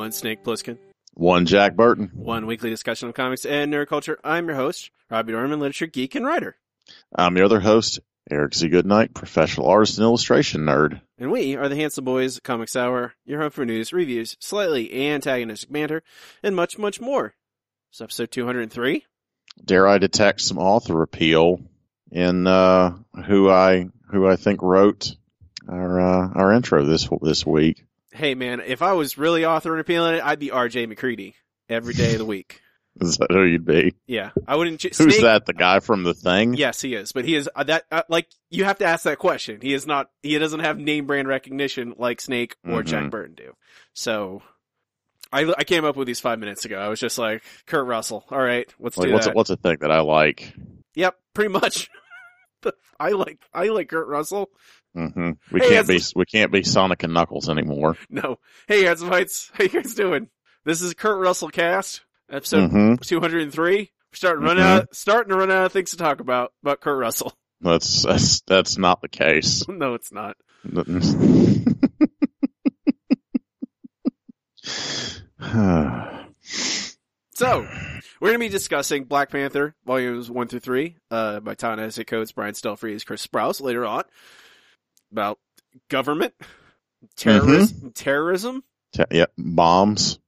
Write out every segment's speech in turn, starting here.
One Snake Plissken, One Jack Burton. one weekly discussion of comics and nerd culture. I'm your host, Robbie Dorman, literature geek and writer. I'm your other host, Eric Z. Goodnight, professional artist and illustration nerd. And we are the Handsome Boys Comics Hour, your home for news, reviews, slightly antagonistic banter, and much, much more. It's episode 203. Dare I detect some author appeal in uh, who I who I think wrote our uh, our intro this this week? Hey man, if I was really authoring and appealing it, I'd be RJ MacReady every day of the week. Is that who you'd be? Yeah, I wouldn't. Who's Snake- that? The guy from the thing? Yes, he is, but he is uh, that uh, like you have to ask that question. He is not. He doesn't have name brand recognition like Snake or Mhm. Jack Burton do. So, I I came up with these five minutes ago. I was just like Kurt Russell. All right, let's Like, do what's a, that. what's a thing that I like? Yep, pretty much. I like I like Kurt Russell. Hmm We Hey, can't be we can't be Sonic and Knuckles anymore. No, hey heights, how you guys doing? This is Kurt Russell cast episode hmm two hundred and three. We're starting to run out starting to run out of things to talk about about Kurt Russell. That's that's that's not the case. no, it's not. So, we're going to be discussing Black Panther, volumes 1 through 3, uh, by Ta-Nehisi Coates, Brian Stelfreeze, Chris Sprouse later on, about government, terrorism, terrorism. Te- yeah, bombs,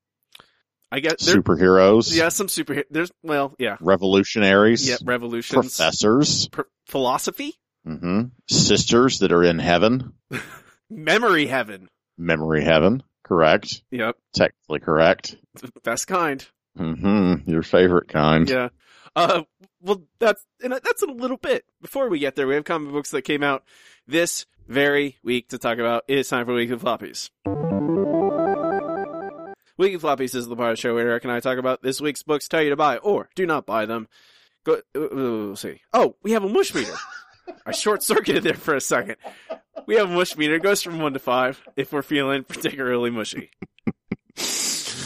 I guess, superheroes, yeah, some super, there's, well, yeah, revolutionaries, yeah, revolutions, professors, pr- philosophy, hmm sisters that are in heaven, memory heaven. memory heaven. Correct, Yep, technically correct. best kind. Mm-hmm. Your favorite kind. Yeah. Uh, well, that's and that's in a little bit. Before we get there, we have comic books that came out this very week to talk about. It's time for Weekly Floppies. Weekly Floppies is the part of the show where Eric and I talk about this week's books, tell you to buy or do not buy them. Go, uh, uh, see. Oh, we have a mush meter. I short circuited there for a second. We have a mush meter. It goes from one to five if we're feeling particularly mushy.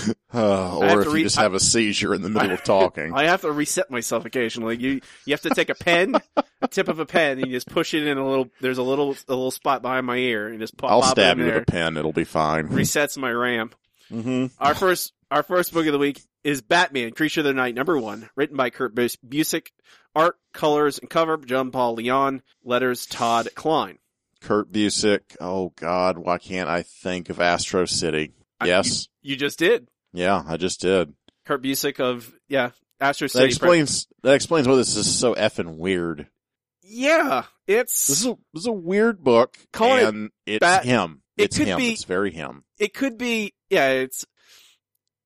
Uh, or if read- you just have a seizure in the middle of talking. I have to reset myself occasionally. You you have to take a pen, a tip of a pen, and you just push it in a little. There's a little a little spot behind my ear, and just pop, I'll pop stab you in with a pen. It'll be fine. Resets my RAM. hmm Our first our first book of the week is Batman: Creature of the Night, number one, written by Kurt Bus- Busiek, art, colors, and cover John Paul Leon, letters Todd Klein. Kurt Busiek. Oh God, why can't I think of Astro City? I- Yes. You just did yeah, I just did. Kurt Busiek of yeah Astro That City. explains. That explains why this is so effing weird. yeah, it's This is a this is a weird book, Call it it's Bat- him. it It's could him. be- It's very him. it could be yeah it's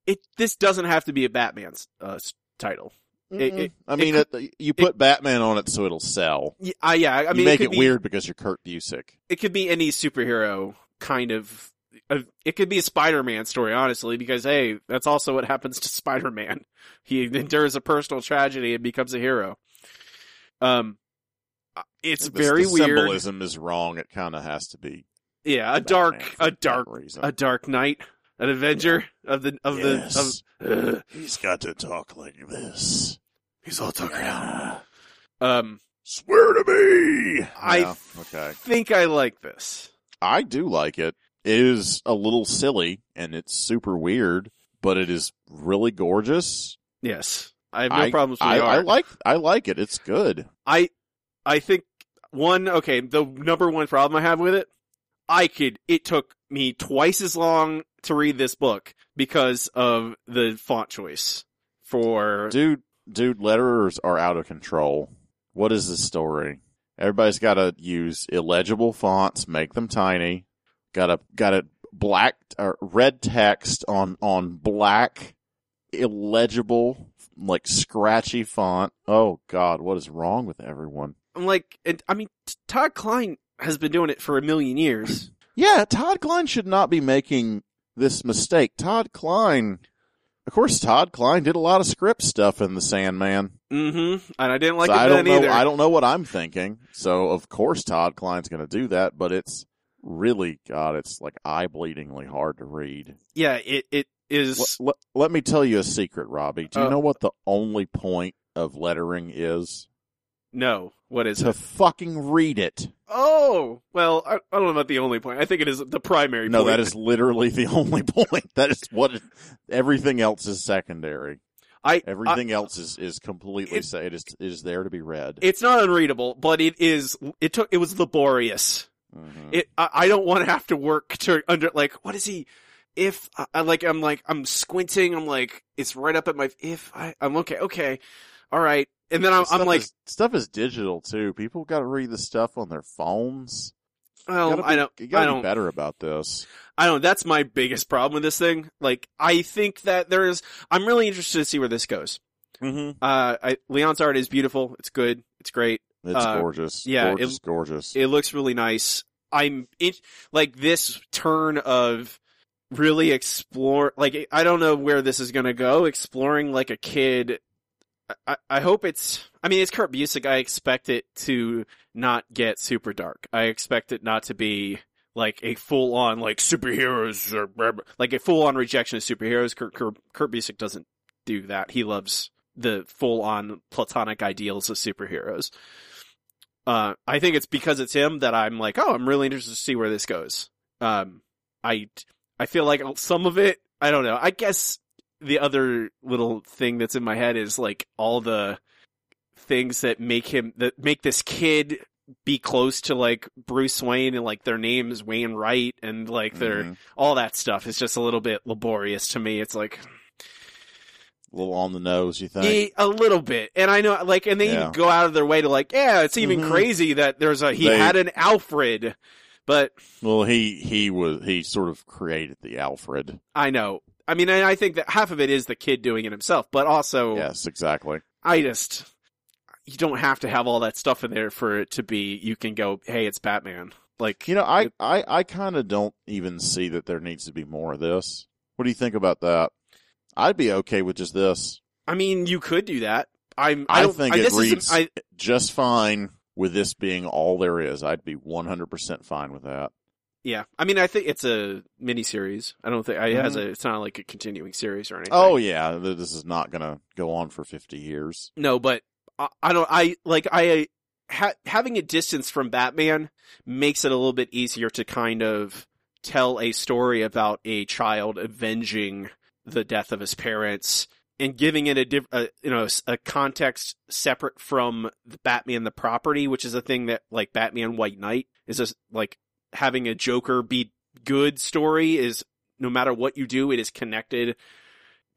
it this doesn't have to be a batman's uh, title It- it- I mean, it, you put Batman on it so it'll sell. yeah, uh, yeah i mean you make it, it, be, weird because you're Kurt Busiek. it could be any superhero kind of of- it could be a spider-man story honestly because hey that's also what happens to spider-man he endures a personal tragedy and becomes a hero um uh, it's very the weird Symbolism is wrong. It kind of has to be yeah a dark a dark reason. a dark knight an avenger of the of Yes. the of He's got to talk like this. he's all tucker Yeah. um Swear to me. I Yeah, okay. think I like this. I do like it. It is a little silly and it's super weird, but it is really gorgeous. Yes, I have no I, problems with I, I like I like it. It's good. I, I think one. Okay, the number one problem I have with it, I could. It took me twice as long to read this book because of the font choice. For Dude, dude, letterers are out of control. What is the story? Everybody's got to use illegible fonts, make them tiny. Got a got to black or red text on on black illegible like scratchy font. Oh god, what is wrong with everyone? I'm like, and I mean, Todd Klein has been doing it for a million years. Yeah, Todd Klein should not be making this mistake. Todd Klein, of course, Todd Klein did a lot of script stuff in The Sandman. Mm-hmm. And I didn't like So it I don't then know. either. I don't know what I'm thinking. So of course Todd Klein's going to do that, but it's really God. It's like eye bleedingly hard to read. Yeah, it it is. Let, let, let me tell you a secret, Robbie. Do you Oh. know what the only point of lettering is? No, what is To it? fucking read it. Oh, well, I, I don't know about the only point. I think it is the primary. No, point. that is literally the only point. That is what it, everything else is secondary. I Everything else is, is completely It- say it is it is there to be read. It's not unreadable, but it is. It took. It was laborious. Mhm. It. I, I don't want to have to work to under. Like, what is he? If I, I like, I'm like, I'm squinting. I'm like, it's right up at my. If I, I'm okay. Okay, all right. And then I'm, Stuff I'm like, is, stuff is digital too. People got to read the stuff on their phones. Well, gotta I be- don't. You I got to don't. be better about this. I don't. That's my biggest problem with this thing. Like, I think that there is. I'm really interested to see where this goes. Mm-hmm. Uh, I, Leon's art is beautiful. It's good. It's great. It's Uh, gorgeous. yeah, gorgeous, it- gorgeous. It looks really nice. I'm in, like this turn of really explore. Like I don't know where this is gonna go. Exploring like a kid. I, I hope it's. I mean, it's Kurt Busiek. I expect it to not get super dark. I expect it not to be like a full on like superheroes or like a full on rejection of superheroes. Kurt, Kurt, Kurt Busiek doesn't do that. He loves the full on platonic ideals of superheroes. Uh, I think it's because it's him that I'm like, oh, I'm really interested to see where this goes. Um, I, I feel like some of it, I don't know. I guess the other little thing that's in my head is like all the things that make him, that make this kid be close to like Bruce Wayne and like their name is Wayne Wright and like their, Mhm. all that stuff is just a little bit laborious to me. It's like, a little on the nose. You think? Yeah, a little bit. And I know, like, and they Yeah. even go out of their way to like, yeah, it's even Mhm. crazy that there's a, he They- had an Alfred, but Well, he he was he sort of created the Alfred. I know. I mean, I think that half of it is the kid doing it himself, but also, Yes, exactly. I just, you don't have to have all that stuff in there for it to be, you can go, hey, it's Batman. Like, You know, I I, I kind of don't even see that there needs to be more of this. What do you think about that? I'd be okay with just this. I mean, you could do that. I'm, I, I, think I, it reads I, just fine with this being all there is. I'd be 100% fine with that. yeah. I mean, I think it's a miniseries. I don't think, I, it has a, it's not like a continuing series or anything. Mm-hmm. Oh yeah, this is not going to go on for 50 years. No, but I, I don't. I like I ha, having a distance from Batman makes it a little bit easier to kind of tell a story about a child avenging the death of his parents and giving it a diff, a, you know, a context separate from the Batman the property, which is a thing that like Batman White Knight is just like having a Joker be good story is no matter what you do, it is connected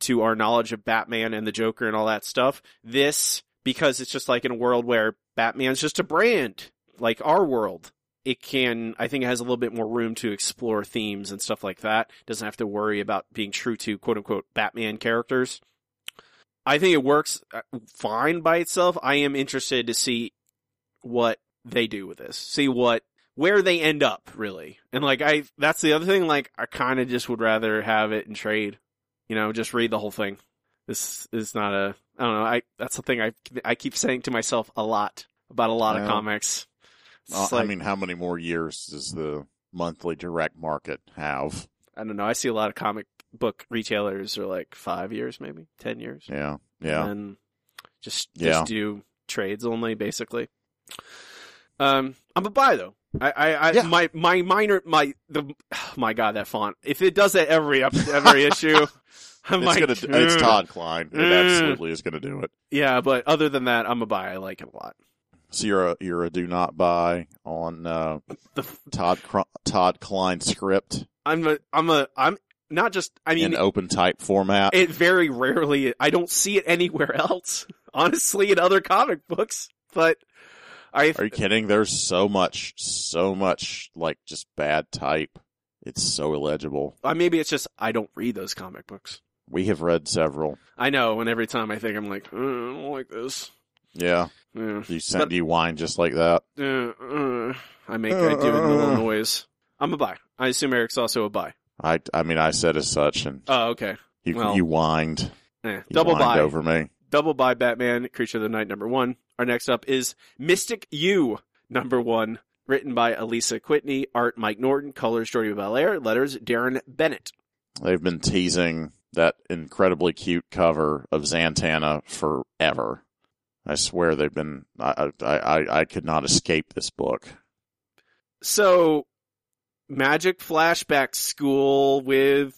to our knowledge of Batman and the Joker and all that stuff. This, because it's just like in a world where Batman's just a brand, like our world, it can, I think it has a little bit more room to explore themes and stuff like that. Doesn't have to worry about being true to quote unquote Batman characters. I think it works uh, fine by itself. I am interested to see what they do with this. See what where they end up really. And like I that's the other thing like I kind of just would rather have it in trade. You know, just read the whole thing. This is not a I don't know. I that's the thing I I keep saying to myself a lot about a lot of comics. It's Uh, just I mean, how many more years does the monthly direct market have? I don't know. I see a lot of comic book retailers are like five years, maybe ten years, Yeah, yeah. and just Yeah. just do trades only, basically. Um, I'm a buy though. I, I, I Yeah. my my minor my the my god that font. If it does that every every issue, I'm It's like, gonna. It's Todd Klein. It Mm. absolutely is gonna do it. Yeah, but other than that, I'm a buy. I like it a lot. So you're a you're a do not buy on uh, The Todd Cr- Todd Klein script I'm a I'm a I'm not just. I mean, in open type format. it very rarely i don't see it anywhere else honestly in other comic books but i Are you kidding? There's so much, so much like just bad type. It's so illegible. uh, maybe it's just i don't read those comic books We have read several. i know and every time i think i'm like uh, i don't like this Yeah, you sent But- you whine just like that. Uh, uh, i make i do a little noise i'm a buy i assume eric's also a buy I, I mean, I said as such, and Oh, okay. you, Well, you whined. Eh, You double whined buy. over me. Double by Batman, Creature of the Night number one. Our next up is Mystic U number one, written by Alisa Kwitney, art Mike Norton, colors Jordie Bellaire, letters Deron Bennett. They've been teasing that incredibly cute cover of Zatanna forever. I swear they've been. I I I, I could not escape this book. So, magic flashback school with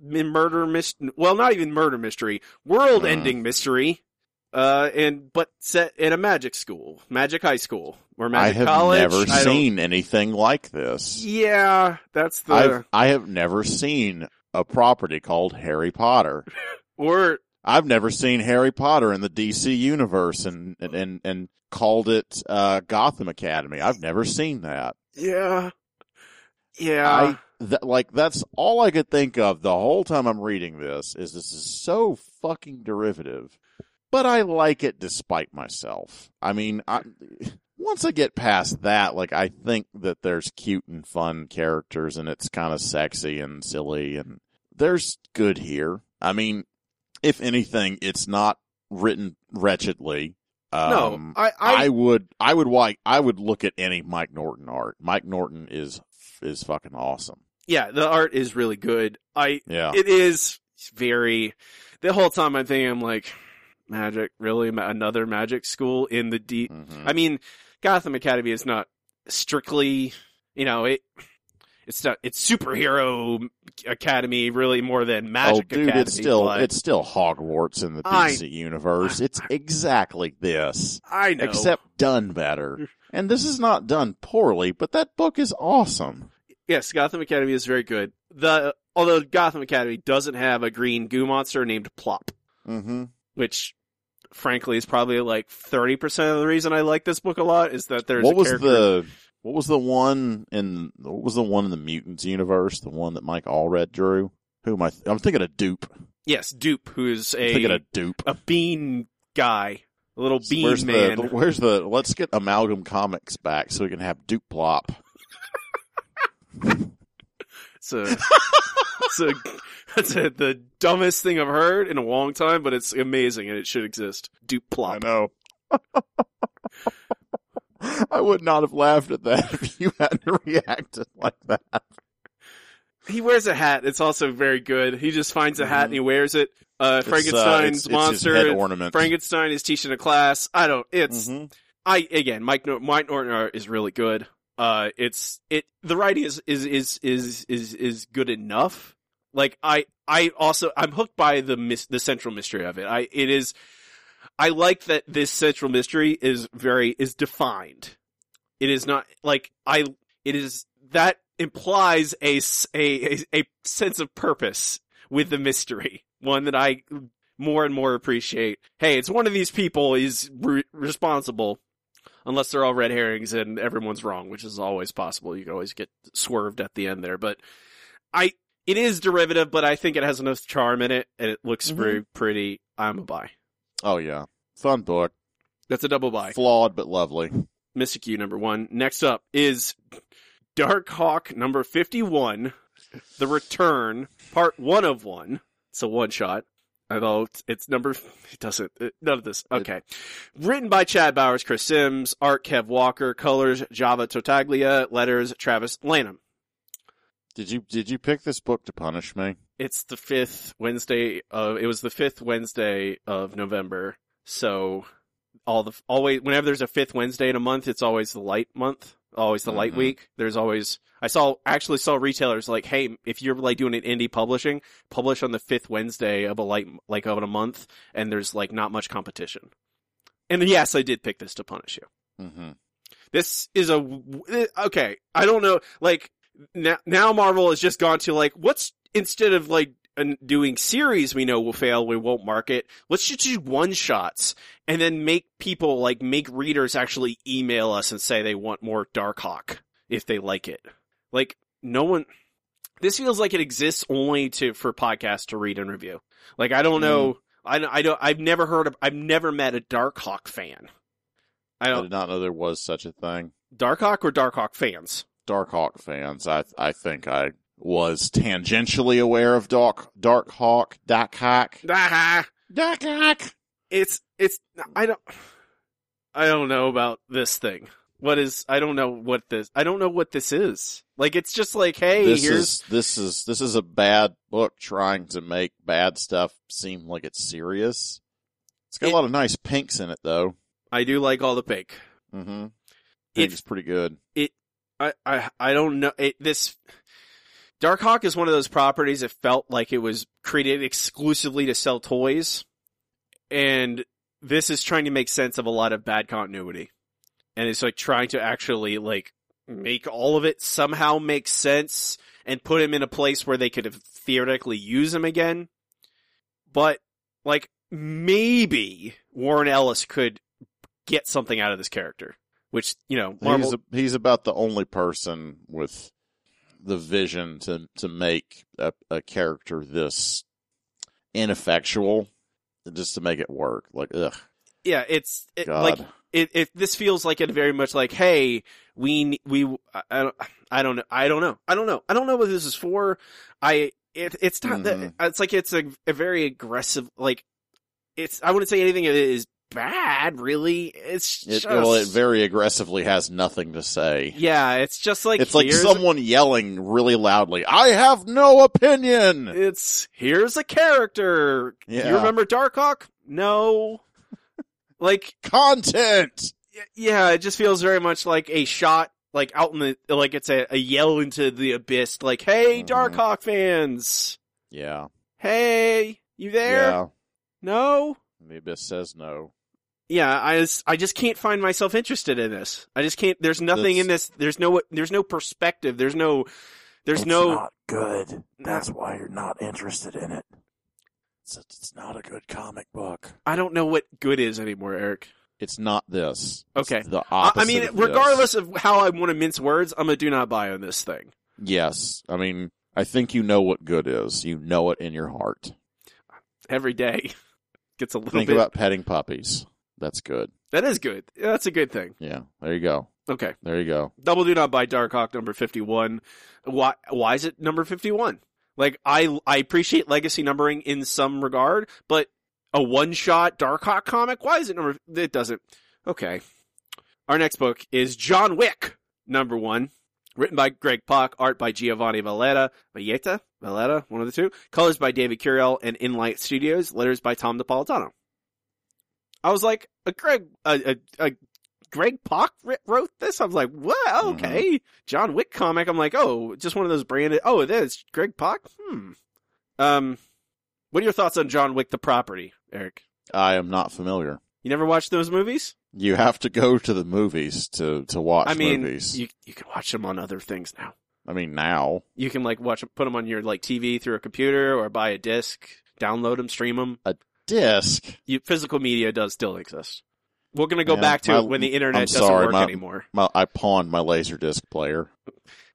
murder mystery. Well, not even murder mystery, world ending mystery. Uh, and, but set in a magic school, magic high school, or I magic have college. never I don't- seen anything like this. Yeah, that's the, I've I have never seen a property called Harry Potter. or I've never seen Harry Potter in the DC universe and and and, called it uh, Gotham Academy. I've never seen that. Yeah. Yeah. I that, like that's all I could think of the whole time I'm reading this is this is so fucking derivative. But I like it despite myself. I mean, I, once I get past that, like I think that there's cute and fun characters and it's kind of sexy and silly and there's good here. I mean, if anything, it's not written wretchedly. no, Um, I, I, I, would, I would like, I would look at any Mike Norton art. Mike Norton is is fucking awesome. yeah, the art is really good. I, Yeah, it is very, the whole time I'm thinking, I'm like, magic, really? Another magic school in the deep, Mhm. I mean, Gotham Academy is not strictly, you know, it, it's not, it's superhero academy really more than Magic oh, magic dude, academy. it's still but it's still Hogwarts in the I- DC universe. It's exactly this, I know. except done better. And this is not done poorly, but that book is awesome. yes, Gotham Academy is very good. The, although Gotham Academy doesn't have a green goo monster named Plop. Mm-hmm. which frankly is probably like 30% of the reason I like this book a lot is that there's What a was character the what was the one in what was the one in the mutants universe? The one that Mike Allred drew. Who am I? Th- I'm thinking of Doop. yes Doop who's I'm a thinking of Doop. a bean guy a little bean where's man the where's the let's get amalgam comics back so we can have Doop Plop. it's a, it's a, it's a, the dumbest thing I've heard in a long time but it's amazing and it should exist Doop plop I know. I would not have laughed at that if you hadn't reacted like that. he wears a hat it's also very good he just finds a hat and he wears it uh It's, uh, Frankenstein's it's- it's monster head ornament. Frankenstein is teaching a class I don't it's Mhm. I again, Mike Mike Norton art is really good. Uh, it's it the writing is is is is is is good enough. Like I I also I'm hooked by the mis- the central mystery of it. I it is I like that this central mystery is very is defined. It is not like I it is that implies a a a sense of purpose with the mystery. One that I more and more appreciate. Hey, it's one of these people is re- responsible unless they're all red herrings and everyone's wrong, which is always possible. You can always get swerved at the end there, but I, it is derivative, but I think it has enough charm in it and it looks Mhm. very pretty. I'm a buy. Oh yeah, fun book, That's a double buy. flawed but lovely. Mystic U number one. Next up is Darkhawk number 51, The Return, part one of one. It's a one shot. Although it's, it's number, it doesn't, it, none of this. Okay. Written by Chad Bowers, Chris Sims, art Kev Walker, colors Java Tartaglia, letters Travis Lanham. Did you did you pick this book to punish me? It's the fifth Wednesday of, it was the fifth Wednesday of November. So all the, always, whenever there's a fifth Wednesday in a month, it's always the light month, always the light Mhm. week. There's always, I saw, actually saw retailers like, hey, if you're like doing an indie publishing, publish on the fifth Wednesday of a light, like of a month, and there's like not much competition. And yes, I did pick this to punish you. Mm-hmm. This is a okay. I don't know. Like now, now Marvel has just gone to like, what's instead of like doing series we know will fail, we won't market. Let's just do one shots and then make people like make readers actually email us and say they want more Darkhawk if they like it. Like no one. This feels like it exists only to for podcasts to read and review. Like I don't know. Mm. I don't, I don't. I've never heard of. I've never met a Darkhawk fan. I I don't. did not know there was such a thing. Darkhawk or Darkhawk fans? Darkhawk fans, I I think I was tangentially aware of Dark Darkhawk, Dark Hawk, Darkhawk. it's it's I don't I don't know about this thing. What is I don't know what this I don't know what this is. Like it's just like, hey, This here's is this is this is a bad book trying to make bad stuff seem like it's serious. It's got It- a lot of nice pinks in it though. I do like all the pink. Mm-hmm. It- It's pretty good. I, I, I don't know. It, this Darkhawk is one of those properties that felt like it was created exclusively to sell toys, and this is trying to make sense of a lot of bad continuity, and it's like trying to actually like make all of it somehow make sense and put him in a place where they could have theoretically use him again. But like maybe Warren Ellis could get something out of this character, which you know Marvel. He's a, he's about the only person with the vision to to make a, a character this ineffectual, just to make it work. Like, ugh, yeah, it's it, like it, it. This feels like it very much like, hey, we we I, I don't I don't know I don't know I don't know I don't know what this is for. I it it's not Mhm. that it's like it's a, a very aggressive like it's I wouldn't say anything that is bad really. It's it, well, it very aggressively has nothing to say. yeah. It's just like it's like someone yelling really loudly, "I have no opinion." It's here's a character. Yeah. You remember Darkhawk? No. like Content. yeah, it just feels very much like a shot, like out in the, like it's a, a yell into the abyss, like, hey, Mhm. Darkhawk fans, Yeah. hey, you there? Yeah. No? The abyss says no. Yeah, I just, I just can't find myself interested in this. I just can't, there's nothing in this, there's no, there's no perspective, there's no, there's no, good. That's why you're not interested in it. It's, it's not a good comic book. I don't know what good is anymore, Eric. It's not this. It's Okay. the I, opposite. I mean, of this. regardless of how I want to mince words, I'm a do not buy on this thing. Yes. I mean, I think you know what good is. You know it in your heart. Every day gets a little Think bit. about petting puppies. That's good. that is good. That's a good thing. Yeah. There you go. Okay. There you go. Double do not buy Darkhawk number 51. Why, why is it number 51? Like, I, I appreciate legacy numbering in some regard, but a one shot Darkhawk comic? Why is it number, it doesn't. Okay. Our next book is John Wick, number one. Written by Greg Pak, art by Giovanni Valletta, Valletta, Valletta, one of the two. Colors by David Curiel and Inlight Studios. Letters by Tom Napolitano. I was like, a Greg, a, a, a Greg Pak wrote this. I was like, well, okay. John Wick comic. I'm like, oh, just one of those branded. Oh, it is Greg Pak. Hmm. Um, what are your thoughts on John Wick the property, Eric? I am not familiar. You never watched those movies? You have to go to the movies to to watch I mean, movies. you you can watch them on other things now. I mean, now You can like watch put them on your like TV through a computer or buy a disc, download them, stream them. Disc. You, physical media does still exist. We're gonna go Yeah, back to my- it when the internet I'm doesn't sorry, work my- anymore. My, I pawned my laser disc player.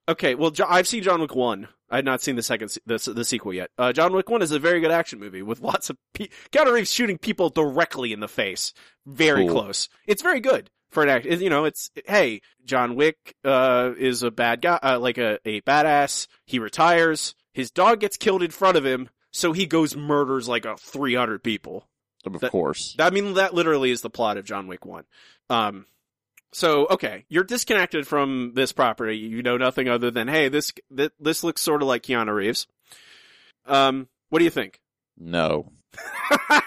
Okay, well, I've seen John Wick one. I had not seen the second, the, the sequel yet. Uh, John Wick one is a very good action movie with lots of pe- Keanu Reeves shooting people directly in the face, very Cool. close. It's very good for an act. You know, it's hey, John Wick uh, is a bad guy, uh, like a a badass. He retires. His dog gets killed in front of him, so he goes murders like a three hundred people. Of That- course. I mean, that literally is the plot of John Wick 1. Um, so, okay, you're disconnected from this property. You know nothing other than, hey, this, th- this looks sort of like Keanu Reeves. Um, what do you think? No.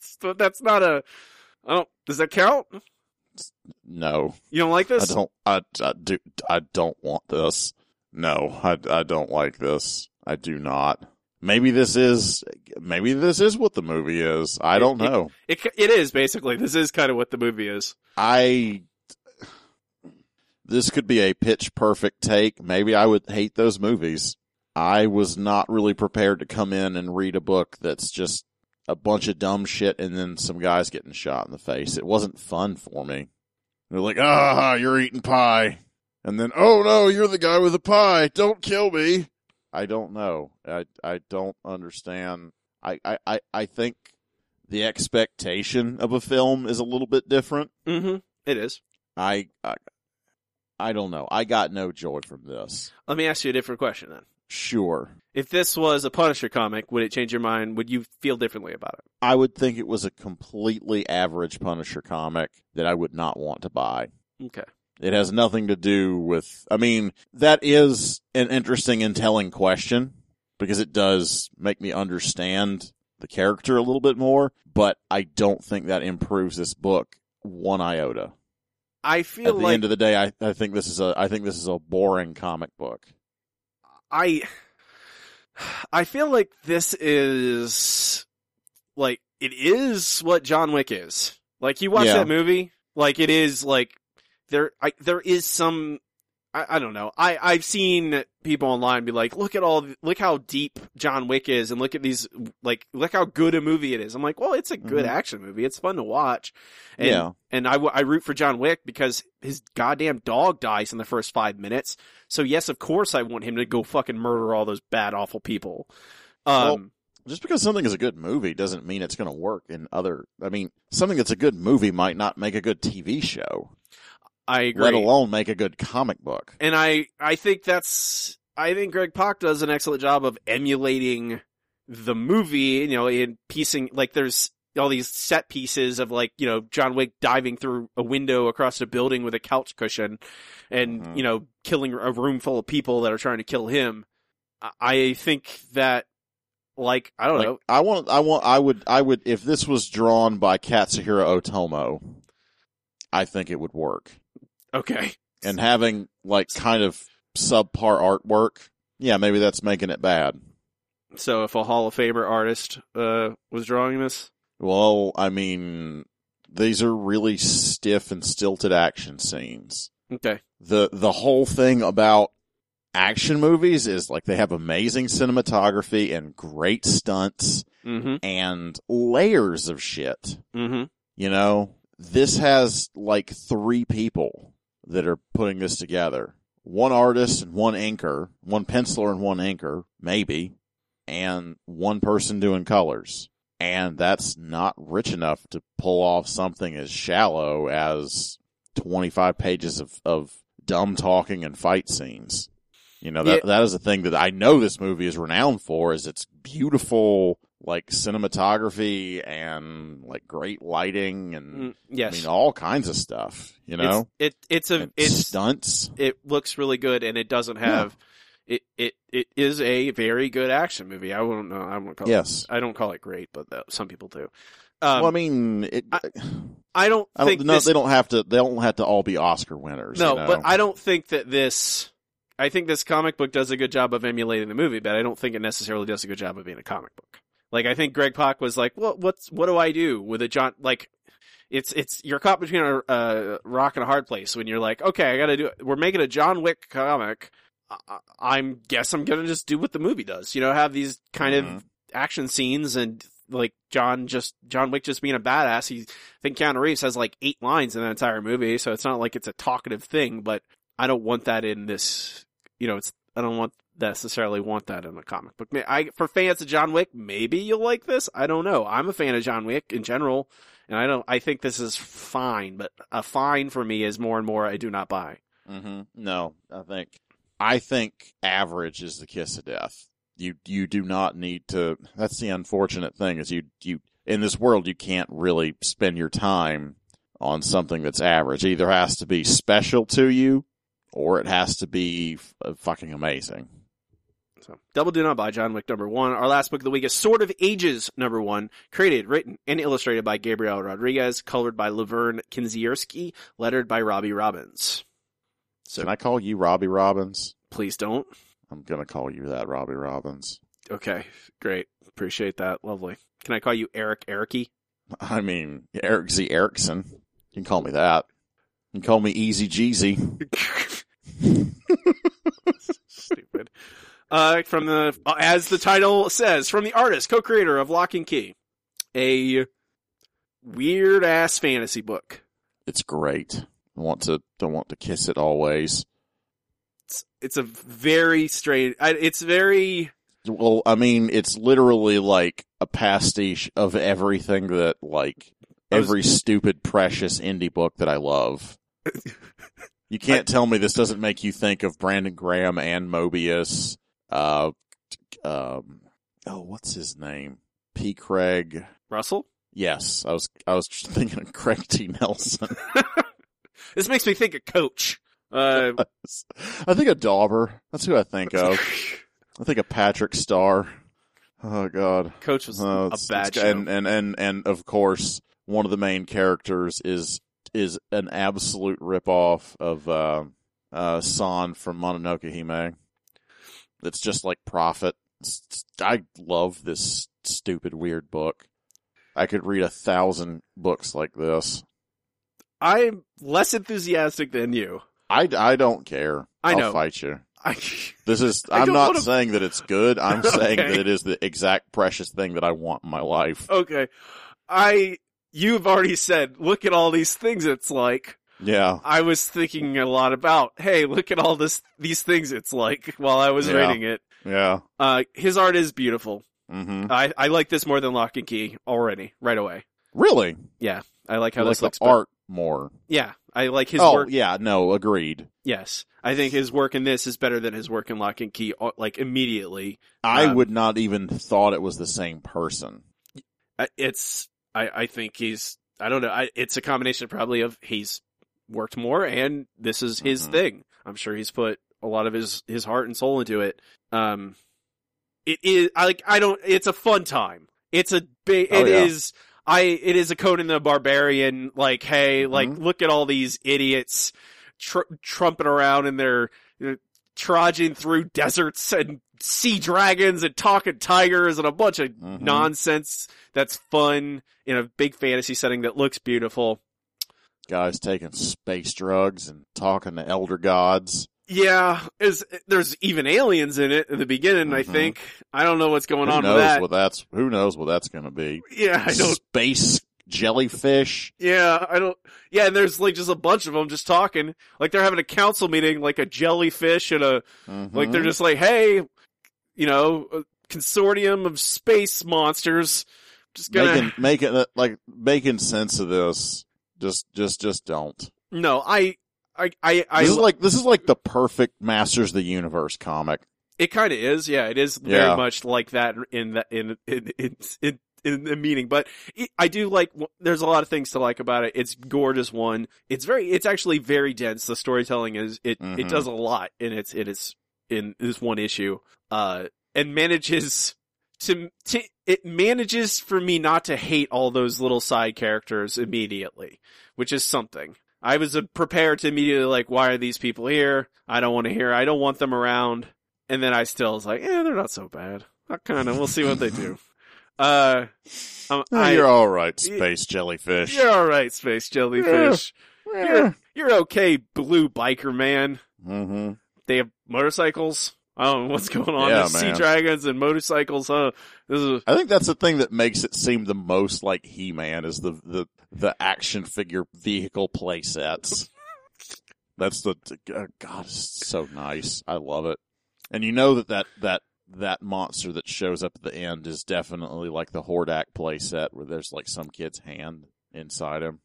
so that's not a, oh, does that count? No. You don't like this? I don't. I, I do. I don't want this. No. I. I don't like this. I do not. Maybe this is. Maybe this is what the movie is. I don't It- it- know. It, it is, basically. This is kind of what the movie is. I. This could be a pitch perfect take. Maybe I would hate those movies. I was not really prepared to come in and read a book that's just a bunch of dumb shit and then some guys getting shot in the face. It wasn't fun for me. They're like, ah, you're eating pie. And then, oh no, you're the guy with the pie. Don't kill me. I don't know. I, I don't understand. I, I, I, think the expectation of a film is a little bit different. Mm-hmm. It is. I, I I don't know. I got no joy from this. Let me ask you a different question then. Sure. If this was a Punisher comic, would it change your mind? Would you feel differently about it? I would think it was a completely average Punisher comic that I would not want to buy. Okay. It has nothing to do with, I mean, that is an interesting and telling question because it does make me understand the character a little bit more, but I don't think that improves this book one iota. I feel At the like end of the day, I, I think this is a, I think this is a boring comic book. I I feel like this is like it is what John Wick is. Like you watch Yeah. that movie, like it is like there I there is some I, I don't know. I I've seen people online be like, look at all look how deep John Wick is and look at these like look how good a movie it is. I'm like, well, it's a good Mhm. action movie. It's fun to watch. And, yeah. and I, I root for John Wick because his goddamn dog dies in the first five minutes. So yes, of course I want him to go fucking murder all those bad, awful people. Um, Well, Just because something is a good movie doesn't mean it's going to work in other, I mean, something that's a good movie might not make a good TV show, I agree. let alone make a good comic book. and I, I think that's, I think Greg Pak does an excellent job of emulating the movie, you know, in piecing, like there's all these set pieces of like, you know, John Wick diving through a window across a building with a couch cushion and, Mhm. you know, killing a room full of people that are trying to kill him. I- I think that, like, I don't Like, know. I want, I want, I would, I would, if this was drawn by Katsuhiro Otomo, I think it would work. Okay. And having like kind of subpar artwork, yeah, maybe that's making it bad. So if a Hall of Famer artist, uh, was drawing this, Well, I mean, these are really stiff and stilted action scenes. okay. the the whole thing about action movies is like they have amazing cinematography and great stunts Mm-hmm. and layers of shit. Mm-hmm. You know, this has like three people that are putting this together. One artist and one anchor, one penciler and one anchor, maybe, and one person doing colors. And that's not rich enough to pull off something as shallow as 25 pages of, of dumb talking and fight scenes. You know, that, Yeah. that is the thing that I know this movie is renowned for is its beautiful, like, cinematography and, like, great lighting and, Mm, yes. I mean, all kinds of stuff, you know? it's, it, it's a, And it's, stunts. it looks really good and it doesn't have, it, it, it is a very good action movie. I wouldn't know. I won't call Yes. it, I don't call it great, but some people do. Um, well, I mean, it, I- I, I don't don't, think no, this, they don't have to, they don't have to all be Oscar winners. no, you know? but I don't think that this, I think this comic book does a good job of emulating the movie, but I don't think it necessarily does a good job of being a comic book. Like, I think Greg Pak was like, what, what's, what do I do with a John, like, it's, it's, you're caught between a, a rock and a hard place when you're like, okay, I gotta do it. We're making a John Wick comic. I, I'm guess I'm gonna just do what the movie does, you know, have these kind Mhm. of action scenes and like John just, John Wick just being a badass. He, I think Keanu Reeves has like eight lines in the entire movie, so it's not like it's a talkative thing, but I don't want that in this, you know, it's, I don't want necessarily want that in a comic book. I, for fans of John Wick, maybe you'll like this. I don't know. I'm a fan of John Wick in general, and I don't, I think this is fine, but a fine for me is more and more I do not buy. hmm No, I think I think average is the kiss of death. You you do not need to. That's the unfortunate thing is you you in this world you can't really spend your time on something that's average. It either has to be special to you, or it has to be f- uh, fucking amazing. So, Double Do Not Buy, John Wick number one. Our last book of the week is Sword of Ages number one, created, written, and illustrated by Gabriel Rodriguez, colored by Laverne Kinzierski, lettered by Robbie Robbins. So Can I call you Robbie Robbins? please don't. I'm gonna call you that, Robbie Robbins. Okay, great. Appreciate that. Lovely. Can I call you Eric Ericy? I mean, Eric Z. Erickson. You can call me that. You can call me Easy Jeezy. Stupid. Uh, from the, uh, as the title says, from the artist, co-creator of Locke and Key, a weird ass fantasy book. It's great. I want to don't want to kiss it always. It's, it's a very strange, it's very, Well, I mean, it's literally like a pastiche of everything that like I was- every stupid precious indie book that I love. You can't tell me this doesn't make you think of Brandon Graham and Moebius. Uh, um, oh, what's his name? P. Craig. Russell. Yes, I was I was thinking of Craig T. Nelson. This makes me think of Coach. Uh, I think of Dauber. That's who I think of. I think of Patrick Star. Oh God. Coach was Oh, a bad show. and, and and and of course, one of the main characters is is an absolute ripoff of uh, uh, San from Mononoke Hime. It's just like it's- I love this stupid weird book. I could read a thousand books like this. I'm less enthusiastic than you. I, I don't care. I I'll fight you. I, This is. I'm don't wanna- saying that it's good. I'm saying that it is the exact precious thing that I want in my life. okay. I, you've already said, look at all these things it's like. Yeah. I was thinking a lot about, hey, look at all this, these things it's like while I was Yeah. reading it. Yeah. Uh, his art is beautiful. hmm I, I like this more than Locke and Key already, right away. Really? Yeah. I like how like this the looks. but- art more. Yeah, I like his oh, work. yeah. No, agreed. Yes, I think his work in this is better than his work in Locke and Key. uh, Like immediately, I Um, would not even thought it was the same person. It's. I, I think he's. I don't know. I, it's a combination probably of he's worked more and this is his Mhm. thing. I'm sure he's put a lot of his his heart and soul into it. Um, it is. I like. I don't. It's a fun time. It's a big. Oh, It yeah. is. I. It is a Conan the Barbarian. Like, hey, like Mhm. look at all these idiots tr- trumping around in their. Trudging through deserts and sea dragons and talking tigers and a bunch of Mhm. nonsense that's fun in a big fantasy setting that looks beautiful. Guys taking space drugs and talking to elder gods. Yeah, is there's even aliens in it in the beginning. I Mhm. think I don't know what's going who on knows with that. what that's? Who knows what that's going to be? yeah, I don't. Space jellyfish. Yeah, I don't. Yeah, and there's like just a bunch of them just talking, like they're having a council meeting, like a jellyfish and a like Mhm. they're just like, hey, you know, a consortium of space monsters. Just gonna making making like making sense of this. Just just just don't. no, I. I, I, I, this is like this is like the perfect Masters of the Universe comic. It kind of is, yeah. It is very Yeah. much like that in that in in in in, in the meaning. But it, I do like. There's a lot of things to like about it. It's gorgeous. One, it's very. It's actually very dense. The storytelling is it. It Mhm. does a lot, and it's in it is in this one issue. Uh, and manages to to it manages for me not to hate all those little side characters immediately, which is something. I was uh, prepared to immediately like, why are these people here? I don't want to hear. I don't want them around. And then I still was like, yeah, they're not so bad. I kind of, we'll see what they do. Uh, um, Oh, I, you're all right, space jellyfish. you're all right, space jellyfish. You're, you're okay, blue biker man. hmm They have motorcycles. I don't know what's going on. Yeah, sea dragons and motorcycles. Huh? This is I think that's the thing that makes it seem the most like He-Man is the the the action figure vehicle play sets. That's the uh, God, it's so nice. I love it. And you know that that that that monster that shows up at the end is definitely like the Hordak play set where there's like some kid's hand inside him.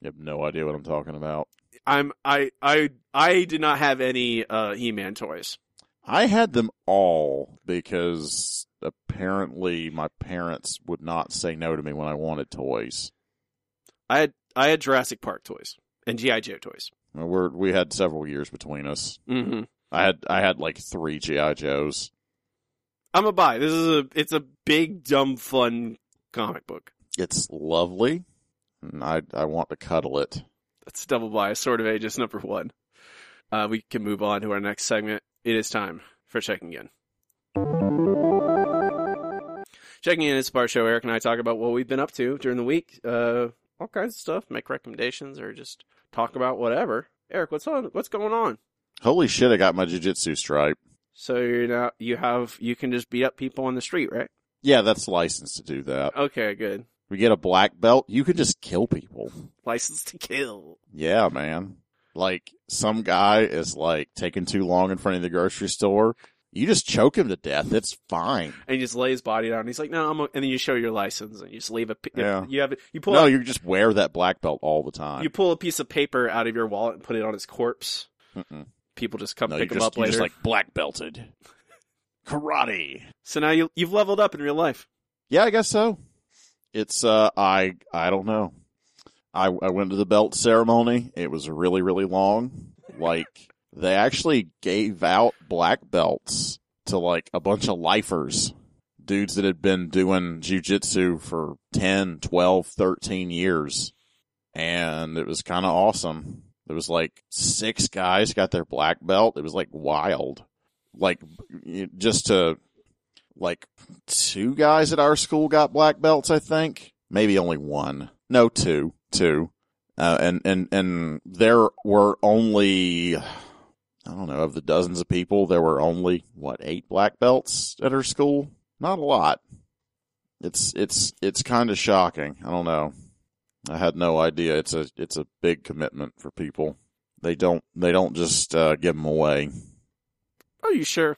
You have no idea what I'm talking about. I'm I I I did not have any uh He-Man toys. I had them all because apparently my parents would not say no to me when I wanted toys. I had I had Jurassic Park toys and GI Joe toys. We're we had several years between us. Mm-hmm. I had I had like three GI Joes. I'm a buy. This is a it's a big dumb fun comic book. It's lovely, and I I want to cuddle it. That's double buy. Sword of Ages number one. Uh, we can move on to our next segment. It is time for checking in. Checking in is our show. Eric and I talk about what we've been up to during the week. Uh, all kinds of stuff. Make recommendations or just talk about whatever. Eric, what's on? What's going on? Holy shit! I got my jujitsu stripe. So you're not. You have. You can just beat up people on the street, right? Yeah, that's licensed to do that. Okay, good. We get a black belt. You can just kill people. License to kill. Yeah, man. Like some guy is like taking too long in front of the grocery store. You just choke him to death. It's fine. and you just lay his body down. And he's like, "No," I'm and then you show your license and you just leave a. p- Yeah. You have you pull No, out- you just wear that black belt all the time. you pull a piece of paper out of your wallet and put it on his corpse. Mm-mm. People just come no, pick him just, up later. just like black belted. Karate. so now you you've leveled up in real life. Yeah, I guess so. It's uh I I don't know. I I went to the belt ceremony. It was really really long. Like they actually gave out black belts to like a bunch of lifers. Dudes that had been doing jujitsu for 10, 12, 13 years. And it was kind of awesome. There was like six guys got their black belt. It was like wild. Like just to like two guys at our school got black belts, I think. Maybe only one. No, two. Two. Uh, and, and, and there were only, I don't know, of the dozens of people, there were only, what, eight black belts at our school? Not a lot. It's, it's, it's kind of shocking. I don't know. I had no idea. It's a, it's a big commitment for people. They don't, they don't just, uh, give them away. Are you sure?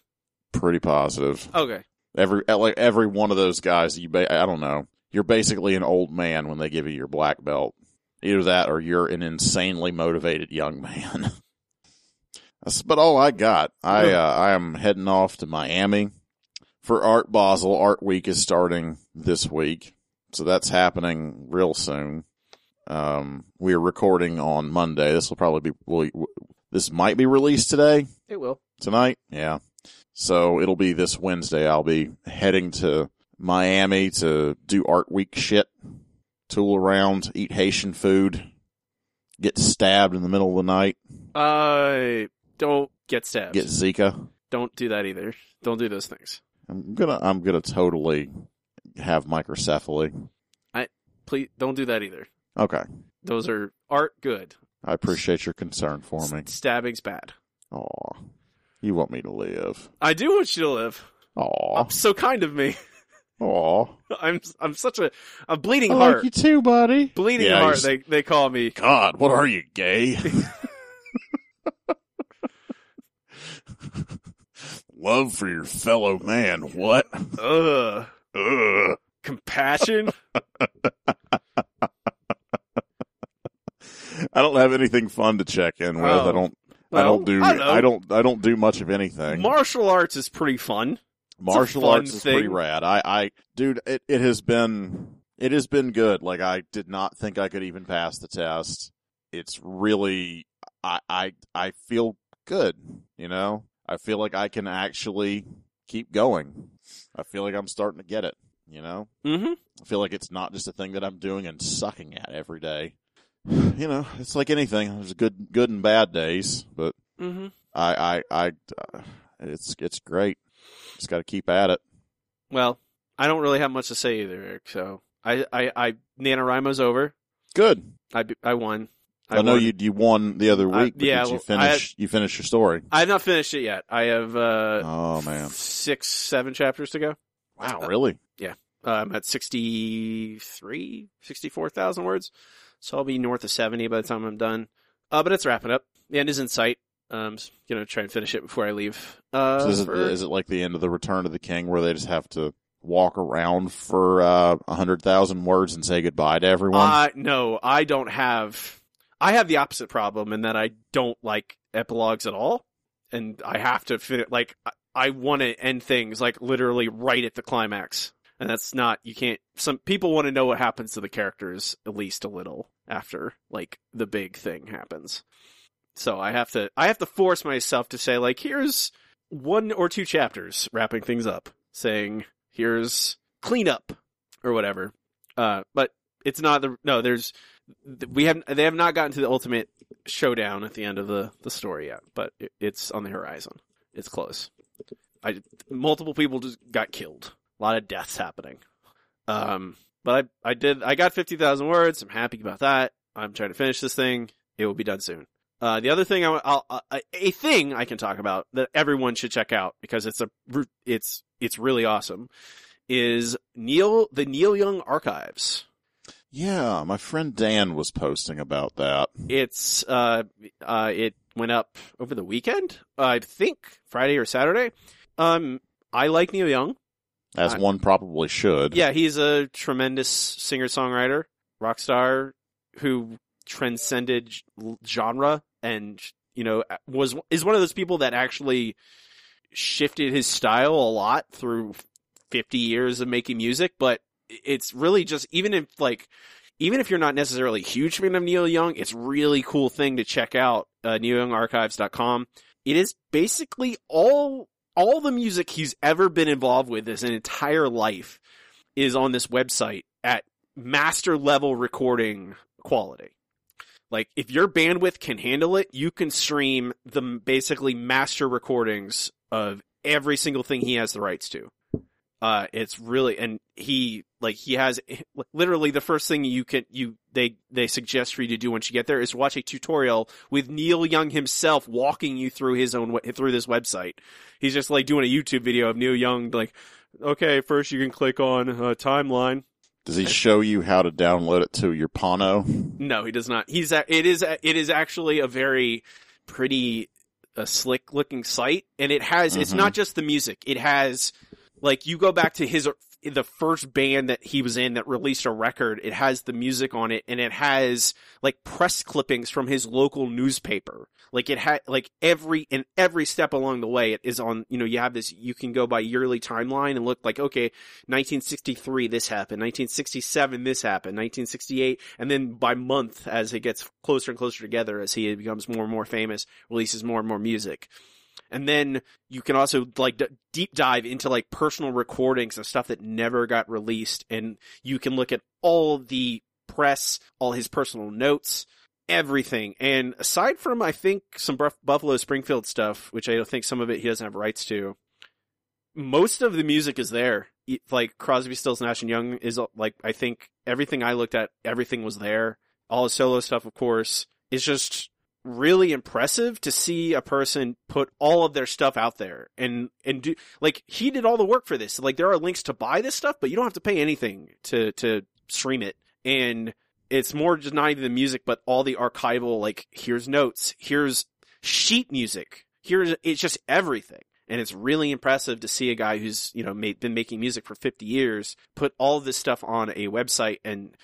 Pretty positive. Okay. Every like every one of those guys, you I don't know. You're basically an old man when they give you your black belt. Either that, or you're an insanely motivated young man. That's but all I got. I uh, I am heading off to Miami for Art Basel. Art Week is starting this week, so that's happening real soon. Um, we are recording on Monday. This will probably be will, this might be released today It will. tonight. Yeah. So it'll be this Wednesday. I'll be heading to Miami to do art week shit, tool around, eat Haitian food, get stabbed in the middle of the night, Uh, don't get stabbed. get Zika. Don't do that either. Don't do those things. I'm gonna, I'm gonna totally have microcephaly. I please don't do that either. Okay. Those are art good. I appreciate your concern for me. Stabbing's bad. Aw. You want me to live. I do want you to live. Aw. So kind of me. Aw. I'm I'm such a a bleeding I heart. like you too, buddy. bleeding Yeah, heart. you're- They they call me. God, what are you, gay? Love for your fellow man. What? Ugh. Ugh. Compassion. I don't have anything fun to check in with. Oh. I don't. I don't do. I. I don't. I don't do much of anything. Martial arts is pretty fun. Martial arts is pretty rad. I, I, dude, it, it has been, it has been good. Like I did not think I could even pass the test. It's really, I, I, I feel good. You know, I feel like I can actually keep going. I feel like I'm starting to get it. You know, Mm-hmm. I feel like it's not just a thing that I'm doing and sucking at every day. You know, it's like anything. There's good, good and bad days, but Mm-hmm. I, I, I, uh, it's, it's great. Just got to keep at it. Well, I don't really have much to say either, Eric. So I I I NaNoWriMo's over. Good. I I won. I, know won. you you won the other week, but yeah, you finish you finished your story? I have not finished it yet. I have uh Oh man. six seven chapters to go. Wow, really? Uh, I'm at 63, 64,000 words. So I'll be north of 70 by the time I'm done. Uh, but it's wrapping up. The end is in sight. Um, s- gonna try and finish it before I leave. Uh, So is, it, for- is it like the end of the Return of the King where they just have to walk around for uh, a hundred thousand words and say goodbye to everyone? Uh, no, I don't have. I have the opposite problem in that I don't like epilogues at all, and I have to fit it. Like I, I want to end things like literally right at the climax, and that's not. You can't. Some people want to know what happens to the characters at least a little after like the big thing happens. So I have to. I have to force myself to say like, here's one or two chapters wrapping things up, saying here's cleanup or whatever. Uh, but it's not the no. There's we have they have not gotten to the ultimate showdown at the end of the the story yet, but it, it's on the horizon. It's close. I multiple people just got killed. A lot of deaths happening. Um, but I I did I got fifty thousand words. I'm happy about that. I'm trying to finish this thing. It will be done soon. Uh, the other thing I, I'll, uh, a thing I can talk about that everyone should check out because it's a it's it's really awesome is Neil the Neil Young Archives. yeah, my friend Dan was posting about that. It's uh uh it went up over the weekend, I think Friday or Saturday, Um, I like Neil Young. as I- one probably should. Yeah, he's a tremendous singer songwriter, rock star who transcended genre and you know was is one of those people that actually shifted his style a lot through 50 years of making music, but it's really just even if like even if you're not necessarily a huge fan of Neil Young, it's really cool thing to check out uh, neilyoungarchives.com. It is basically all all the music he's ever been involved with his entire life is on this website at master level recording quality. Like if your bandwidth can handle it, you can stream the basically master recordings of every single thing he has the rights to. Uh, it's really, and he, like, he has, literally the first thing you can, you, they, they suggest for you to do once you get there is watch a tutorial with Neil Young himself walking you through his own, through this website. He's just like doing a YouTube video of Neil Young, like, okay, first you can click on uh, timeline. Does he show you how to download it to your Pono? No, he does not. He's a, it is a, it is actually a very pretty uh, slick looking site and it has it's Mhm. not just the music. It has like you go back to his the first band that he was in that released a record, it has the music on it and it has like press clippings from his local newspaper. Like it had like every and every step along the way it is on, you know, you have this you can go by yearly timeline and look like okay, 1963 this happened, 1967 this happened, 1968 and then by month as it gets closer and closer together as he becomes more and more famous, releases more and more music. And then you can also like d- deep dive into like personal recordings and stuff that never got released and you can look at all the press, all his personal notes, everything. And aside from I think some Buff- Buffalo Springfield stuff, which I think some of it he doesn't have rights to, most of the music is there. Like Crosby, Stills, Nash and Young is like I think everything I looked at, everything was there. All his solo stuff, of course, is just really impressive to see a person put all of their stuff out there and and do like he did all the work for this. Like there are links to buy this stuff, but you don't have to pay anything to to stream it. And it's more just not even the music, but all the archival. Like here's notes, here's sheet music, here's it's just everything. And it's really impressive to see a guy who's, you know, made, been making music for 50 years put all this stuff on a website and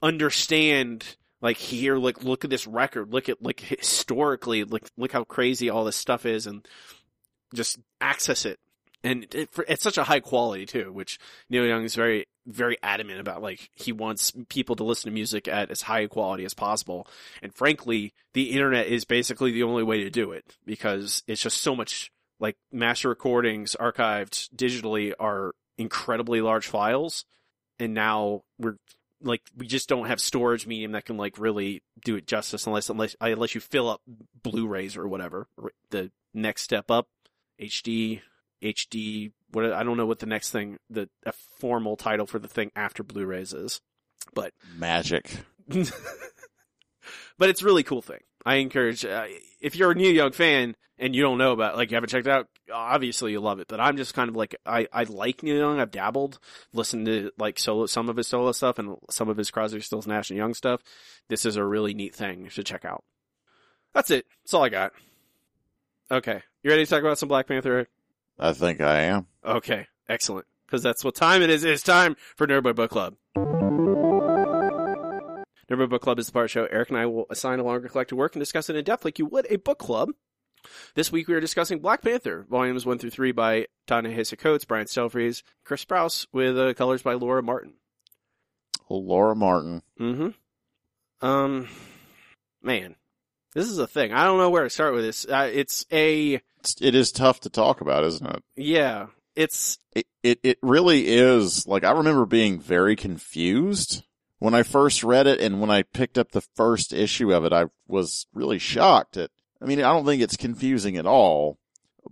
understand like here like look at this record. Look at like historically look look how crazy all this stuff is and just access it. And it, it's such a high quality too which neil young is very very adamant about like he wants people to listen to music at as high quality as possible. And frankly the internet is basically the only way to do it because it's just so much like master recordings archived digitally are incredibly large files. And now we're like we just don't have storage medium that can like really do it justice unless unless unless you fill up Blu-rays or whatever. or The next step up, HD, HD. What I don't know what the next thing, the a formal title for the thing after Blu-rays is, but Magic. but it's a really cool thing. I encourage uh, if you're a Neil Young fan and you don't know about like you haven't checked it out, obviously you love it. But I'm just kind of like I I like Neil Young. I've dabbled, listened to like solo some of his solo stuff and some of his Crosby, Stills, Nash and Young stuff. This is a really neat thing to check out. That's it. That's all I got. Okay, you ready to talk about some Black Panther? I think I am. Okay, excellent. Because that's what time it is. It's time for Nerdboy Book Club. Nerdboy Book Club is the part show. Eric and I will assign a longer collected work and discuss it in depth like you would a book club. This week we are discussing Black Panther, volumes 1 through 3 by Ta-Nehisi Coates, Brian Stelfreeze, Chris Sprouse, with uh, colors by Laura Martin. Laura Martin. Mm-hmm. Um, man, this is a thing. I don't know where to start with this. Uh, it's a, It's, it is tough to talk about, isn't it? yeah, it's, it, it it really is like I remember being very confused when I first read it and when I picked up the first issue of it I was really shocked at I mean I don't think it's confusing at all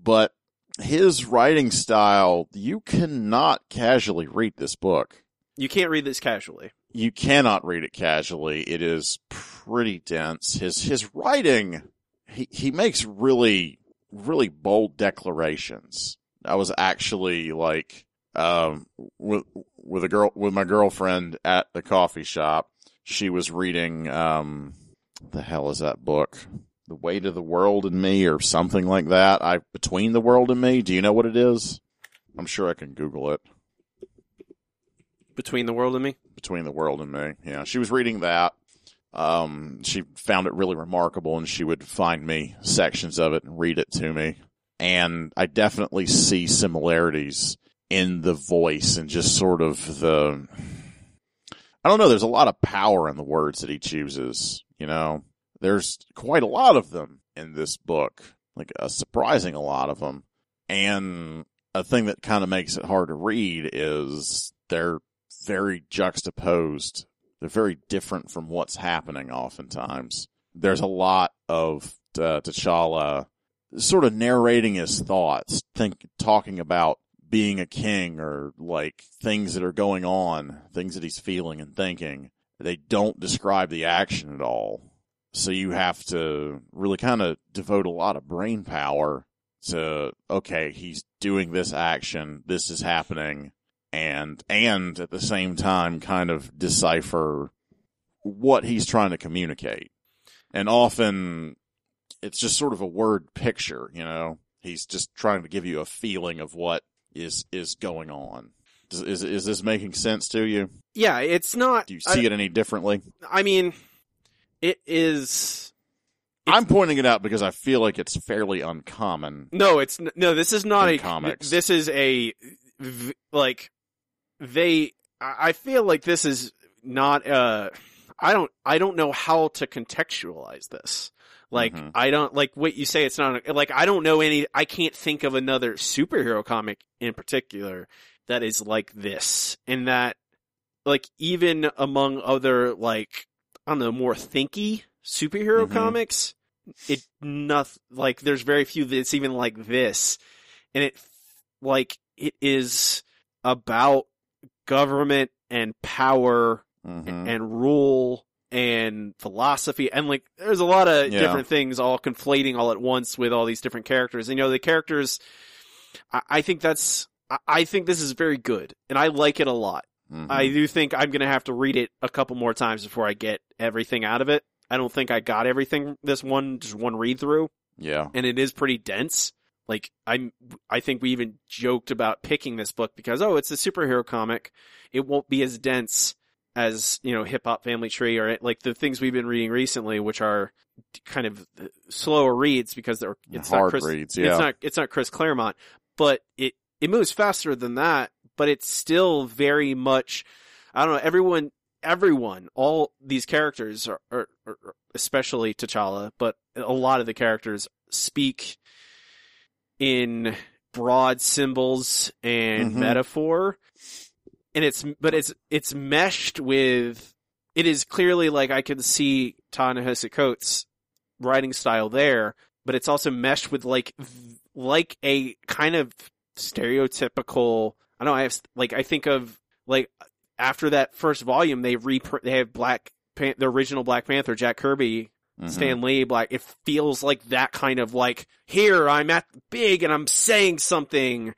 but his writing style you cannot casually read this book. You can't read this casually. you cannot read it casually. It is pretty dense. His his writing he he makes really really bold declarations. I was actually like um with a girl with my girlfriend at the coffee shop. She was reading um the hell is that book? the weight of the world in me or something like that. I between the world and me. Do you know what it is? I'm sure I can Google it. Between the world and me. Between the world and me. Yeah, she was reading that. Um, she found it really remarkable, and she would find me sections of it and read it to me. And I definitely see similarities in the voice and just sort of the. I don't know. There's a lot of power in the words that he chooses. You know, there's quite a lot of them in this book, like a surprising a lot of them. And a thing that kind of makes it hard to read is they're very juxtaposed. They're very different from what's happening oftentimes. There's a lot of uh, T'Challa sort of narrating his thoughts, think, talking about being a king or like things that are going on, things that he's feeling and thinking. They don't describe the action at all. So you have to really kind of devote a lot of brain power to, okay, he's doing this action, this is happening, and, and at the same time kind of decipher what he's trying to communicate. And often it's just sort of a word picture, you know? He's just trying to give you a feeling of what is, is going on. Is, is, is this making sense to you? Yeah, it's not. Do you see I, it any differently? I mean, it is. I'm pointing it out because I feel like it's fairly uncommon. No, it's no. This is not a comics. This is a like they. I I feel like this is not. Uh, I don't. I don't know how to contextualize this. Like Mhm. I don't like what you say. It's not like I don't know any. I can't think of another superhero comic in particular that is like this. In that, like even among other like I don't know more thinky superhero Mhm. comics, it not like there's very few that's even like this, and it like it is about government and power hmm and rule and philosophy and like there's a lot of Yeah. different things all conflating all at once with all these different characters and you know the characters I, I think that's I, I think this is very good and I like it a lot hmm I do think I'm gonna have to read it a couple more times before I get everything out of it I don't think I got everything this one just one read through yeah. and it is pretty dense. Like I'm, I think we even joked about picking this book because oh, it's a superhero comic. It won't be as dense as you know Hip Hop Family Tree or like the things we've been reading recently, which are kind of slower reads because they're it's not Chris, reads, yeah. it's not it's not Chris Claremont, but it it moves faster than that. But it's still very much. I don't know. Everyone, everyone, all these characters are, are, are especially T'Challa, but a lot of the characters speak in broad symbols and Mhm. metaphor. And it's, but it's, it's meshed with, it is clearly like I can see Ta-Nehisi Coates' writing style there, but it's also meshed with like, like a kind of stereotypical, I don't know, I have, like, I think of, like, after that first volume, they reprint, they have Black, Pan- the original Black Panther, Jack Kirby, Mhm. Stan Lee, Black. It feels like that kind of like here I'm at big and I'm saying something.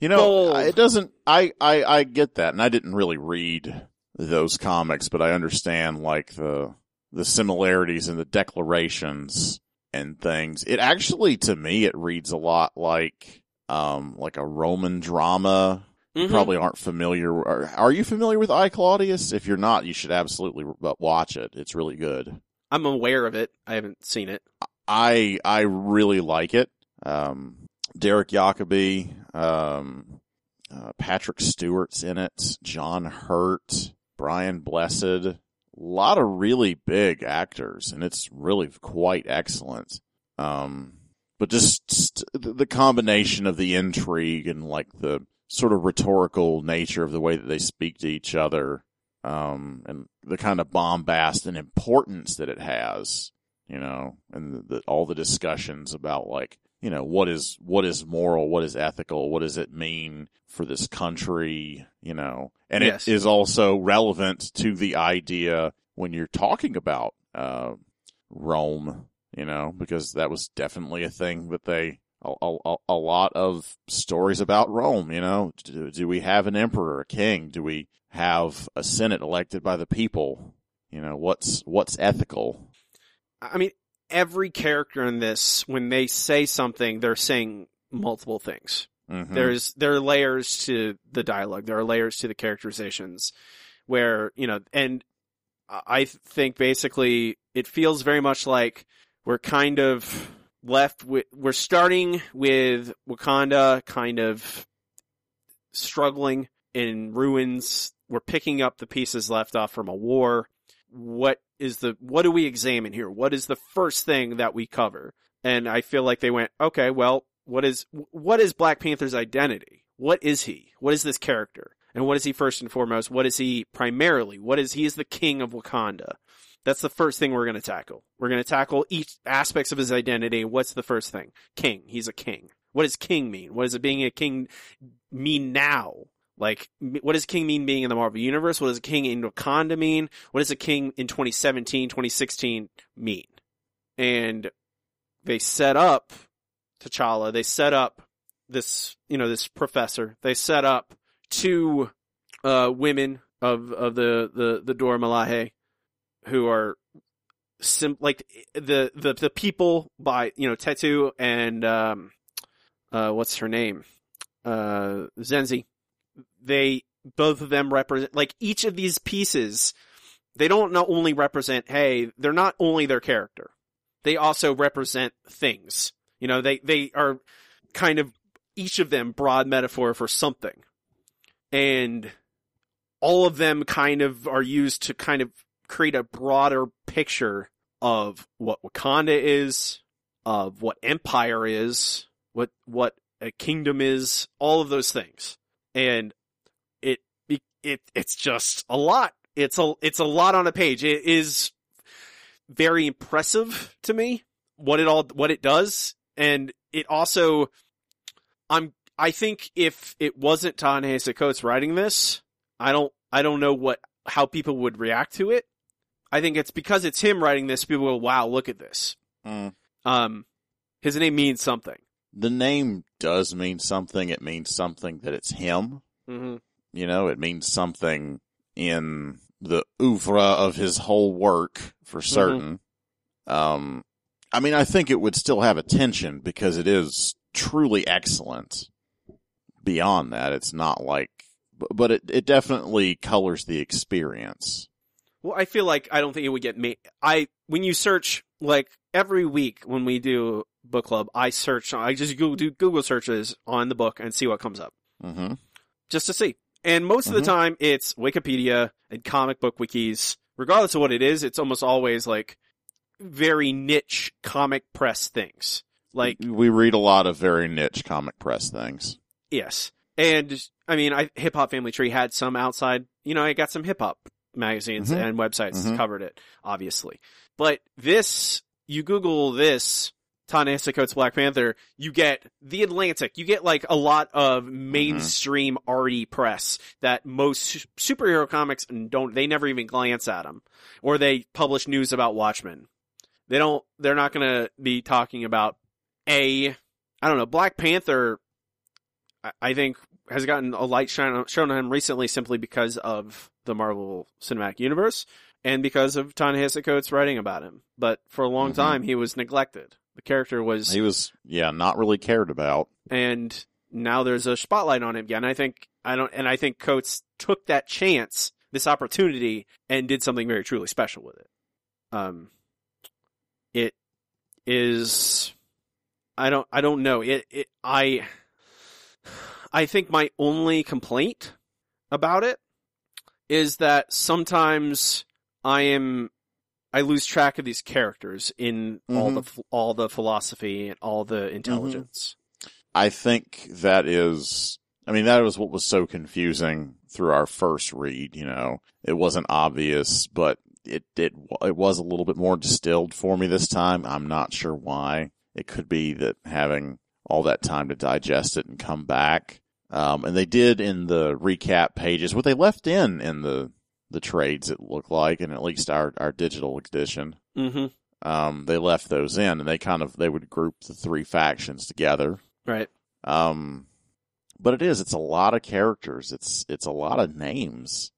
You know, Bold. it doesn't. I, I I get that, and I didn't really read those comics, but I understand like the the similarities and the declarations and things. It actually, to me, it reads a lot like um like a Roman drama. You Mhm. Probably aren't familiar. Are, are you familiar with I Claudius? If you're not, you should absolutely w- watch it. It's really good. I'm aware of it. I haven't seen it. I I really like it. Um, Derek Jacobi, um, uh, Patrick Stewart's in it, John Hurt, Brian Blessed, a lot of really big actors, and it's really quite excellent. Um, but just, the combination of the intrigue and like the sort of rhetorical nature of the way that they speak to each other, um, and the kind of bombast and importance that it has you know, and the, the, all the discussions about like, you know, what is what is moral, what is ethical, what does it mean for this country, you know, and Yes. it is also relevant to the idea when you're talking about uh, Rome, you know, because that was definitely a thing that they a, a, a lot of stories about Rome, you know, do, do we have an emperor, a king? Do we have a senate elected by the people? You know, what's what's ethical? I mean, every character in this, when they say something, they're saying multiple things. Mhm. There's there are layers to the dialogue. There are layers to the characterizations, where you know, and I think basically it feels very much like we're kind of left with we're starting with Wakanda kind of struggling in ruins. We're picking up the pieces left off from a war. What is the what do we examine here? What is the first thing that we cover? And I feel like they went, okay, well, what is what is Black Panther's identity? What is he? What is this character? And what is he first and foremost? What is he primarily? What is he is the king of Wakanda? That's the first thing we're going to tackle. We're going to tackle each aspects of his identity. What's the first thing? King. He's a king. What does king mean? What does it being a king mean now? Like, what does king mean being in the Marvel Universe? What does a king in Wakanda mean? What does a king in 2017, 2016 mean? And they set up T'Challa. They set up this, you know, this professor. They set up two uh, women of of the the the Dora Milaje who are sim- like the the the people by you know Tetu and um uh what's her name uh Zenzi they both of them represent like each of these pieces they don't not only represent hey they're not only their character they also represent things you know they they are kind of each of them broad metaphor for something and all of them kind of are used to kind of create a broader picture of what Wakanda is, of what empire is, what what a kingdom is, all of those things. And it it's just a lot. It's a it's a lot on a page. It is very impressive to me what it all what it does and it also I'm I think if it wasn't Ta-Nehisi Coates writing this, I don't I don't know what how people would react to it. I think it's because it's him writing this, people go, "Wow, look at this." Mm. Um, his name means something. The name does mean something. It means something that it's him. Mm-hmm. You know, it means something in the oeuvre of his whole work for certain. Um, I mean, I think it would still have attention because it is truly excellent. Beyond that, it's not like, but, it, it definitely colors the experience. Well, I feel like I don't think it would get me. I when you search like every week when we do book club, I search. I just Google, do Google searches on the book and see what comes up, hmm just to see. And most of the Mhm. time, it's Wikipedia and comic book wikis. Regardless of what it is, it's almost always like very niche comic press things. Like we read a lot of very niche comic press things. Yes. And I mean, I, Hip Hop Family Tree had some outside, you know, I got some hip hop magazines Mhm. and websites Mhm. covered it, obviously. But this, you Google this, Ta-Nehisi Coates Black Panther, you get The Atlantic. You get like a lot of mainstream arty press that most superhero comics don't, they never even glance at them. Or they publish news about Watchmen. They don't, they're not gonna be talking about a, I don't know, Black Panther I- I think has gotten a light shine shown on him recently simply because of the Marvel Cinematic Universe and because of Ta-Nehisi Coates writing about him. But for a long Mhm. time, he was neglected. The character was, He was, yeah, not really cared about. and now there's a spotlight on him again. I think I don't, and I think Coates took that chance, this opportunity, and did something very truly special with it. Um, it is, I don't, I don't know. It, it, I, I think my only complaint about it is that sometimes I am, I lose track of these characters in all Mhm. the, all the philosophy and all the intelligence. I think that is, I mean, that was what was so confusing through our first read, you know. It wasn't obvious, but it, it, it was a little bit more distilled for me this time. I'm not sure why. It could be that having all that time to digest it and come back. Um, and they did in the recap pages, what they left in in the, the trades, it looked like, and at least our, our digital edition Mm-hmm. um, they left those in and they kind of, they would group the three factions together. Right. Um, but it is, it's a lot of characters. It's, it's a lot of names.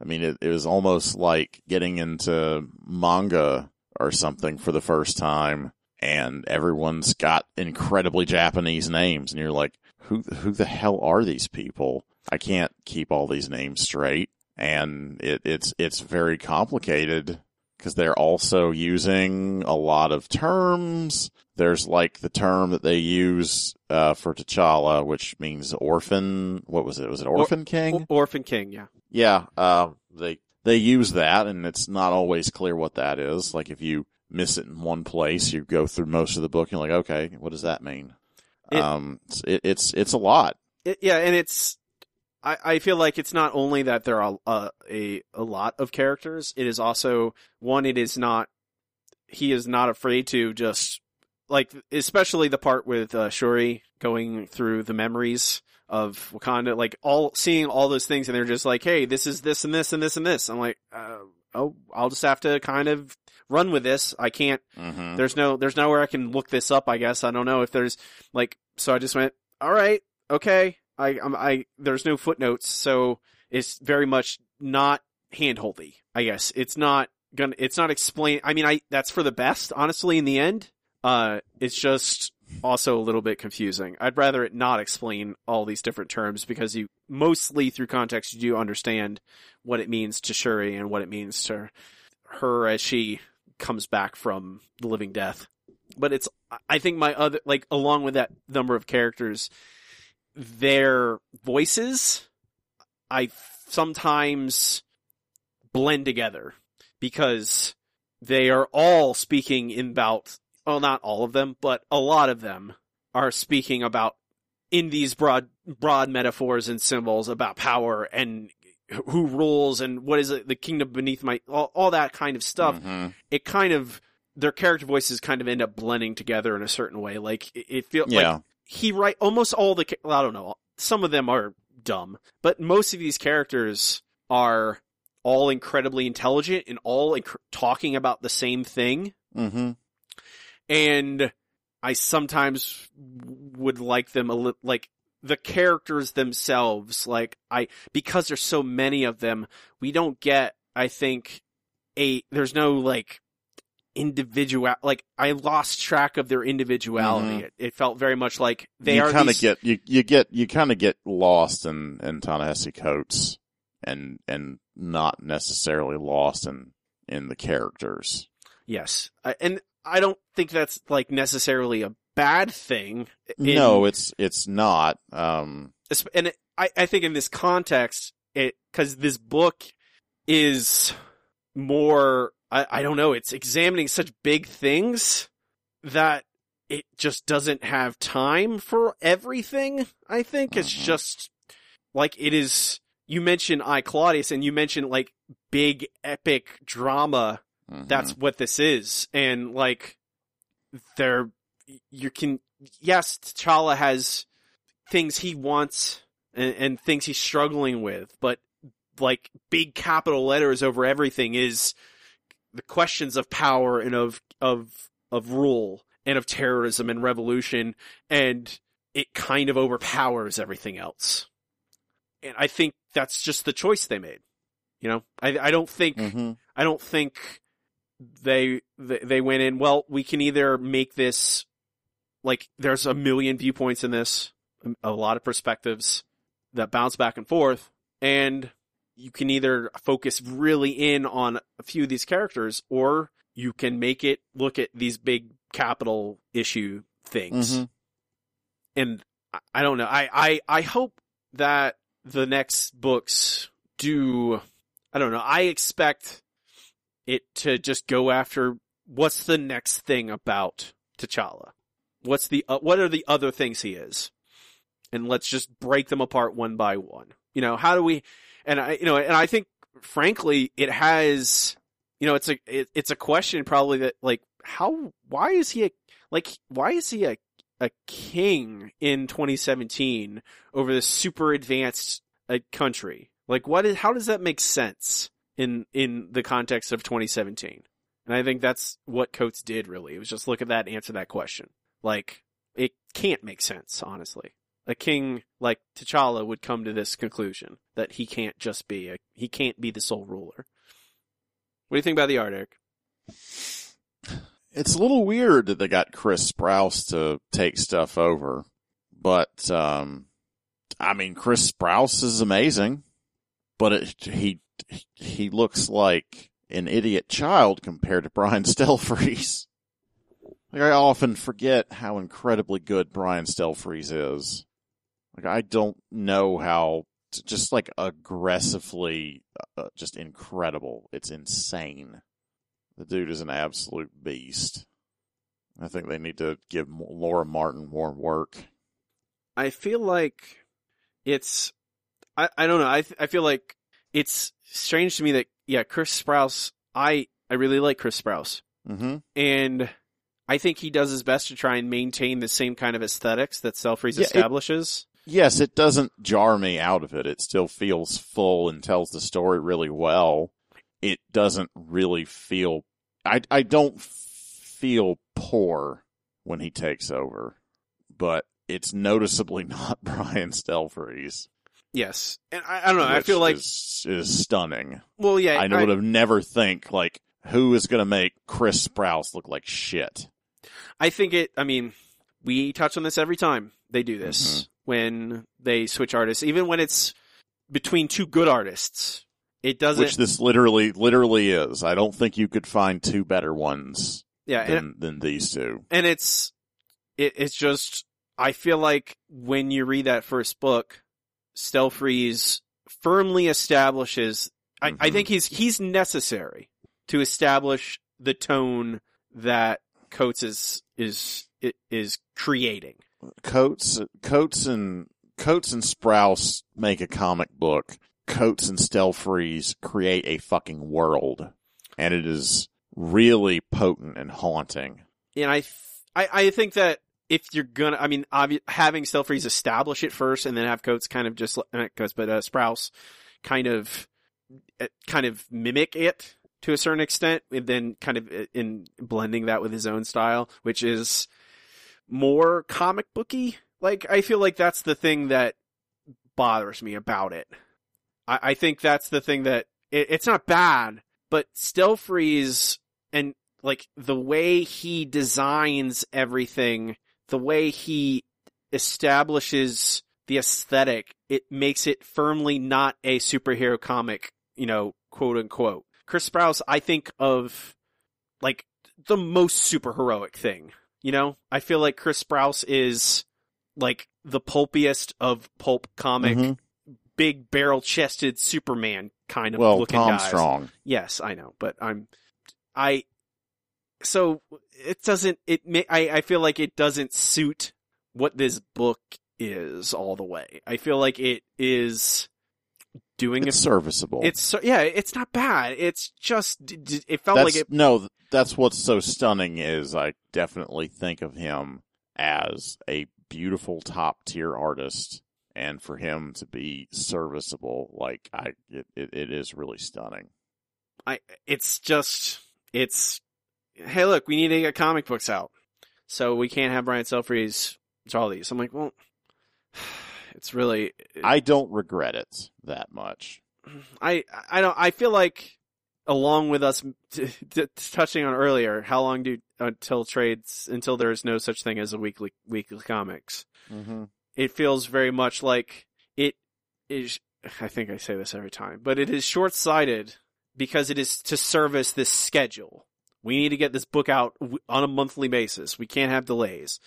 I mean, it, it was almost like getting into manga or something for the first time, and everyone's got incredibly Japanese names, and you're like, who who the hell are these people? I can't keep all these names straight, and it, it's it's very complicated because they're also using a lot of terms. There's like the term that they use uh, for T'Challa, which means orphan. What was it? Was it orphan king? Or- Orphan King, yeah. Yeah, uh, they they use that, and it's not always clear what that is. Like if you miss it in one place, you go through most of the book, and you're like, okay, what does that mean? It- um, it's, it, it's it's a lot. It, yeah, and it's I, I feel like it's not only that there are a, a a lot of characters. It is also one. It is not. He is not afraid to just like, especially the part with uh, Shuri going through the memories of Wakanda, like all seeing all those things, and they're just like, "Hey, this is this and this and this and this." I'm like, uh, "Oh, I'll just have to kind of run with this. I can't Mm-hmm. there's no there's nowhere I can look this up. I guess I don't know if there's like so. I just went all right, okay. I I'm, I there's no footnotes, so it's very much not handholdy. I guess it's not gonna it's not explain. I mean, I that's for the best, honestly. In the end, uh, it's just also a little bit confusing. I'd rather it not explain all these different terms because you mostly through context you do understand what it means to Shuri and what it means to her as she comes back from the living death. But it's, I think my other, like, along with that number of characters, their voices, I sometimes blend together because they are all speaking in about, well, not all of them, but a lot of them are speaking about in these broad, broad metaphors and symbols about power and who rules and what is it, the kingdom beneath my, all, all that kind of stuff Mhm. it kind of their character voices kind of end up blending together in a certain way. Like it, it feels Yeah. like he write almost all the. ca- I don't know. Some of them are dumb, but most of these characters are all incredibly intelligent and all inc- talking about the same thing. Mm-hmm. And I sometimes would like them a little like the characters themselves. Like I because there's so many of them, we don't get. I think a there's no like individual like I lost track of their individuality. Mhm. It, it felt very much like they you are kind of these, get you you get you kind of get lost in in Ta-Nehisi Coates and and not necessarily lost in in the characters. yes, I, and I don't think that's like necessarily a bad thing. in- no, it's it's not. Um, and it, I, I think in this context, it because this book is more. I, I don't know. It's examining such big things that it just doesn't have time for everything. I think it's Mhm. just like it is. You mentioned I Claudius, and you mentioned like big epic drama mhm. that's what this is. And like, there, you can, yes, T'Challa has things he wants and, and things he's struggling with, but like big capital letters over everything is the questions of power and of, of, of rule and of terrorism and revolution. And it kind of overpowers everything else. And I think that's just the choice they made. You know, I, I don't think, Mhm. I don't think they they they went in. Well, we can either make this like there's a million viewpoints in this, a lot of perspectives that bounce back and forth, and you can either focus really in on a few of these characters, or you can make it look at these big capital issue things. Mhm. And I- I don't know. I, I I hope that the next books do. I don't know. I expect it to just go after what's the next thing about T'Challa. What's the uh, what are the other things he is, and let's just break them apart one by one. You know, how do we? And I, you know, and I think frankly, it has. You know, it's a it, it's a question probably that like how why is he a like why is he a a king in 2017 over this super advanced uh, country? Like, what is how does that make sense in in the context of 2017? And I think that's what Coates did really. It was just look at that answer that question. Like, it can't make sense, honestly. A king like T'Challa would come to this conclusion that he can't just be a he can't be the sole ruler. What do you think about the art, Eric? it's a little weird that they got Chris Sprouse to take stuff over, but um, I mean, Chris Sprouse is amazing, but it, he he looks like an idiot child compared to Brian Stelfreeze. Like I often forget how incredibly good Brian Stelfreeze is. Like I don't know how just like aggressively uh, just incredible. It's insane. The dude is an absolute beast. I think they need to give Laura Martin more work. I feel like it's I, I don't know. I I feel like it's strange to me that yeah, Chris Sprouse. I I really like Chris Sprouse, Mm-hmm. and I think he does his best to try and maintain the same kind of aesthetics that Stelfreeze Yeah, establishes. Yes, it doesn't jar me out of it. It still feels full and tells the story really well. It doesn't really feel. I I don't feel poor when he takes over, but it's noticeably not Brian Stelfreeze. yes, and I, I don't know. I feel like is, is stunning. well, yeah, I would have never think like who is going to make Chris Sprouse look like shit. I think it. I mean, we touch on this every time they do this Mm-hmm. When they switch artists, even when it's between two good artists. It doesn't. Which this literally, literally is. I don't think you could find two better ones yeah, and, than, than these two. and it's it, it's just I feel like when you read that first book, Stelfreeze firmly establishes. I, I Mhm. think he's he's necessary to establish the tone that Coates is is is creating. Coates, Coates and Coates and Sprouse make a comic book. Coates and Stelfreeze create a fucking world, and it is really potent and haunting. and I, th- I, I think that if you're gonna, I mean, obvi- having Stelfreeze establish it first, and then have Coates kind of just not Coates, but uh, Sprouse kind of, uh, kind of mimic it to a certain extent, and then kind of uh, in blending that with his own style, which is more comic booky. Like I feel like that's the thing that bothers me about it. I, I think that's the thing that it, it's not bad, but Stelfreeze and like the way he designs everything, the way he establishes the aesthetic, it makes it firmly not a superhero comic, you know, quote unquote. Chris Sprouse, I think of like the most super heroic thing. You know, I feel like Chris Sprouse is like the pulpiest of pulp comic, Mhm. big barrel chested Superman kind of Well, looking Tom guys. Strong. Yes, I know, but I'm, I, so it doesn't, it, ma- I, I feel like it doesn't suit what this book is all the way. I feel like it is doing It's a, serviceable. it's, so- yeah, it's not bad. It's just, it felt that's like it, no. That's what's so stunning is I definitely think of him as a beautiful top tier artist, and for him to be serviceable, like I, it, it, it is really stunning. I, it's just, it's, hey look, we need to get comic books out. So we can't have Brian Stelfreeze draw these. I'm like, well, it's really, I don't regret it that much. I I don't I feel like along with us t- t- touching on earlier how long do until trades until there is no such thing as a weekly weekly comics. Mm-hmm. it feels very much like it is I think I say this every time but it is short-sighted because it is to service this schedule. We need to get this book out on a monthly basis. We can't have delays.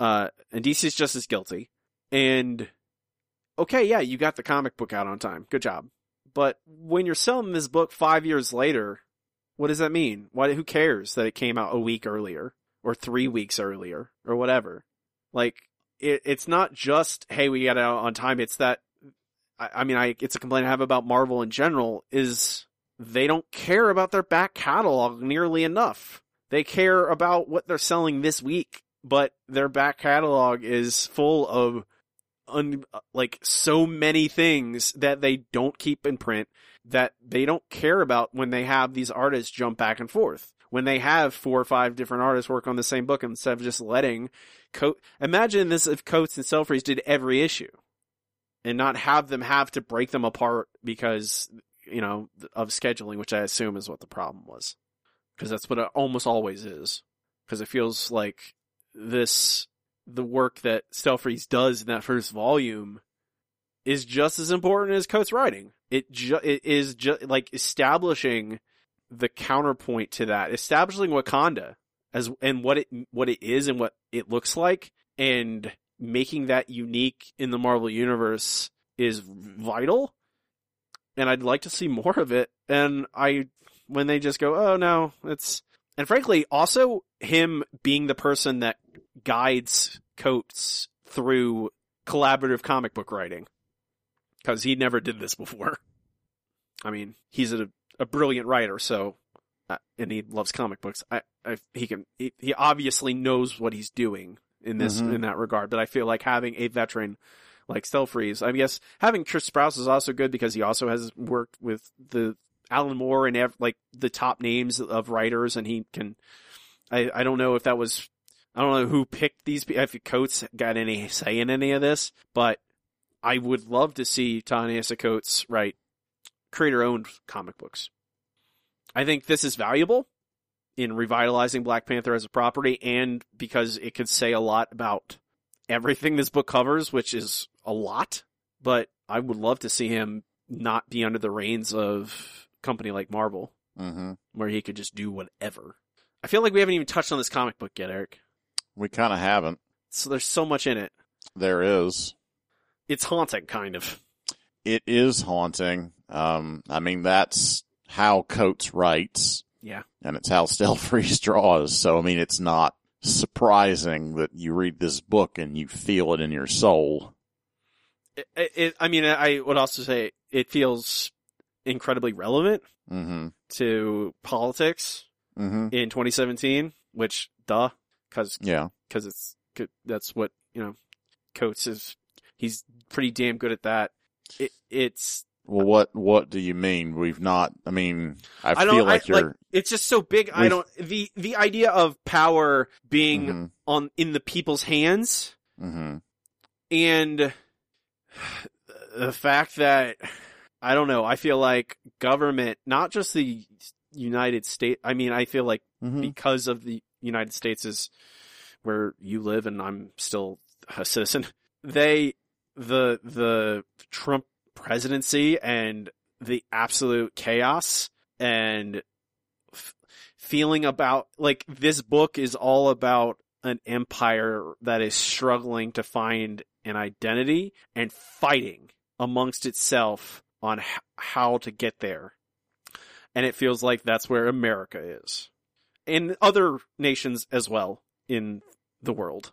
Uh and DC is just as guilty and okay yeah you got the comic book out on time good job but when you're selling this book five years later, what does that mean? Why? Who cares that it came out a week earlier or three weeks earlier or whatever? Like it, it's not just hey we got it out on time. It's that I, I mean I it's a complaint I have about Marvel in general is they don't care about their back catalog nearly enough. They care about what they're selling this week, but their back catalog is full of un, like so many things that they don't keep in print that they don't care about when they have these artists jump back and forth. When they have four or five different artists work on the same book instead of just letting Coat. Imagine this if Coates and Stelfreeze did every issue, and not have them have to break them apart because you know of scheduling, which I assume is what the problem was, because that's what it almost always is. because it feels like this the work that Stelfreeze does in that first volume is just as important as Coates' writing. It ju- it is just like establishing the counterpoint to that, establishing Wakanda as and what it what it is and what it looks like, and making that unique in the Marvel universe is vital. And I'd like to see more of it. And I, when they just go, oh no, it's and frankly, also him being the person that guides Coates through collaborative comic book writing. Cause he never did this before. I mean, he's a, a brilliant writer, so, uh, and he loves comic books. I, I he can, he, he obviously knows what he's doing in this, Mhm. in that regard, but I feel like having a veteran like Stelfreeze, I guess having Chris Sprouse is also good because he also has worked with the Alan Moore and ev- like the top names of writers and he can, I, I don't know if that was, I don't know who picked these, if Coates got any say in any of this, but I would love to see Ta-Nehisi Coates write creator owned comic books. I think this is valuable in revitalizing Black Panther as a property and because it could say a lot about everything this book covers, which is a lot, but I would love to see him not be under the reins of a company like Marvel hmm where he could just do whatever. I feel like we haven't even touched on this comic book yet, Eric. We kind of haven't. So there's so much in it. There is. It's haunting, kind of. It is haunting. Um, I mean, that's how Coates writes. Yeah. And it's how Stelfreeze draws. So, I mean, it's not surprising that you read this book and you feel it in your soul. It, it, I mean, I would also say it feels incredibly relevant hmm to politics hmm in 2017, which, duh, cause, Yeah. cause it's, 'cause that's what, you know, Coates is, he's pretty damn good at that. It, it's, Well, what, what do you mean? We've not, I mean, I, I feel like I, you're, it's just so big. I don't, the, the idea of power being Mhm, on, in the people's hands mhm. and the fact that I don't know, I feel like government, not just the United States. I mean, I feel like Mhm. because of the United States is where you live, and I'm still a citizen. They the the Trump presidency and the absolute chaos and f- feeling about like this book is all about an empire that is struggling to find an identity and fighting amongst itself on h- how to get there. And it feels like that's where America is. And other nations as well in the world.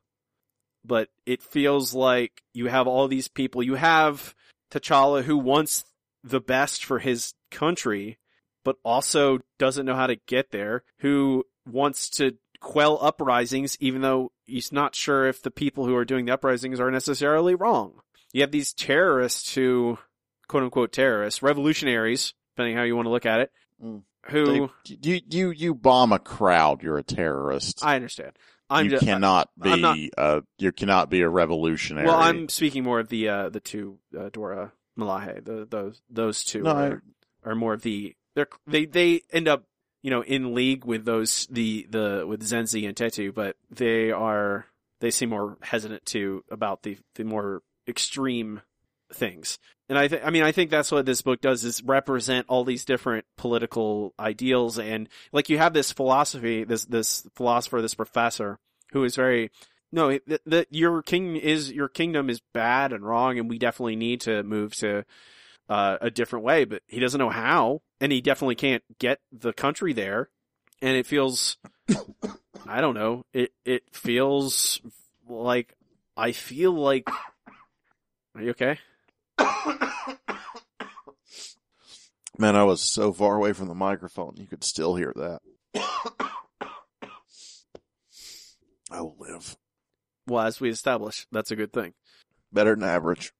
But it feels like you have all these people. You have T'Challa who wants the best for his country, but also doesn't know how to get there, who wants to quell uprisings, even though he's not sure if the people who are doing the uprisings are necessarily wrong. You have these terrorists who, quote unquote terrorists, revolutionaries, depending how you want to look at it, Mm. Who, They- you, you, you bomb a crowd, you're a terrorist. I understand. I'm you just, cannot be, I'm not- uh, you cannot be a revolutionary. well, I'm speaking more of the, uh, the two, uh, Dora Milaje, the, those, those two No, I- are, are more of the, they're, they, they end up, you know, in league with those, the, the, with Zenzi and Tetu, but they are, they seem more hesitant to, about the, the more extreme things. And I think, I mean, I think that's what this book does is represent all these different political ideals. And like you have this philosophy, this, this philosopher, this professor who is very, no, that that your king is, your kingdom is bad and wrong. And we definitely need to move to, uh, a different way, but he doesn't know how. And he definitely can't get the country there. And it feels, I don't know, it, it feels like, I feel like, are you okay? Man, I was so far away from the microphone, you could still hear that. I will live. Well, as we established, that's a good thing. Better than average.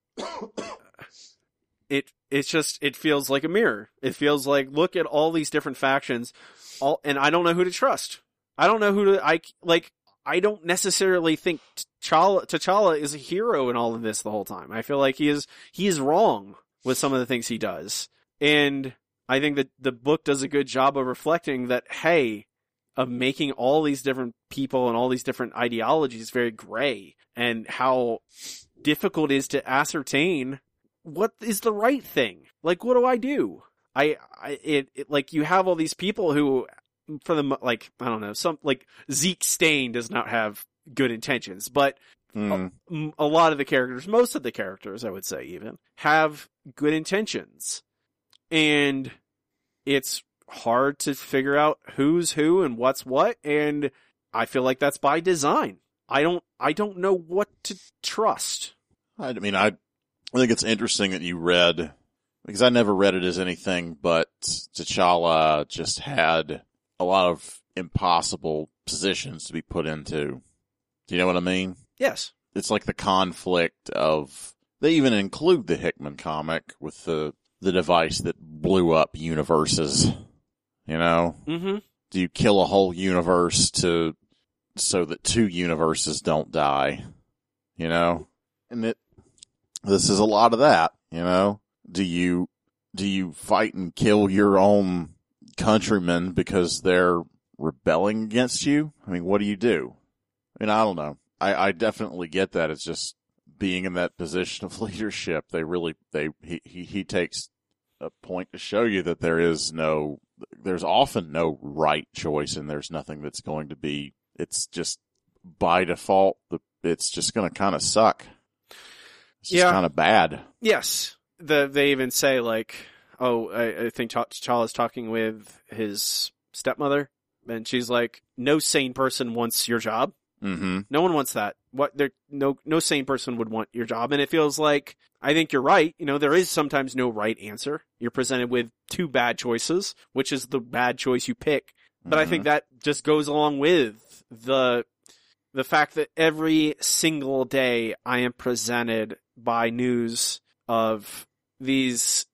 It it's just it feels like a mirror. It feels like look at all these different factions, all and I don't know who to trust. I don't know who to I like. I don't necessarily think T'Challa, T'Challa is a hero in all of this the whole time. I feel like he is he is wrong with some of the things he does, and I think that the book does a good job of reflecting that. Hey, of making all these different people and all these different ideologies very gray and how difficult it is to ascertain what is the right thing. Like, what do I do? I, I, it, it like you have all these people who, for the, like, I don't know, some, like, Zeke Stane does not have good intentions, but Mm. m- a lot of the characters, most of the characters, I would say even, have good intentions. And it's hard to figure out who's who and what's what. And I feel like that's by design. I don't, I don't know what to trust. I mean, I, I think it's interesting that you read because I never read it as anything but T'Challa just had a lot of impossible positions to be put into. Do you know what I mean? Yes. It's like the conflict of they even include the Hickman comic with the the device that blew up universes. You know, Mm-hmm. do you kill a whole universe to so that two universes don't die? You know, and it this is a lot of that. You know, do you do you fight and kill your own countrymen because they're rebelling against you? I mean, what do you do? I mean, I don't know. I, I definitely get that. It's just being in that position of leadership. They really they he he, he takes a point to show you that there is no there's often no right choice and there's nothing that's going to be it's just by default the it's just going to kind of suck it's Yeah. kind of bad Yes. The, they even say like, oh, I, I think T'Challa's talking with his stepmother and she's like, no sane person wants your job. mm-hmm No one wants that. What there no no sane person would want your job and it feels like I think you're right. You know, there is sometimes no right answer. You're presented with two bad choices, which is the bad choice you pick. But I think that just goes along with the the fact that every single day I am presented by news of these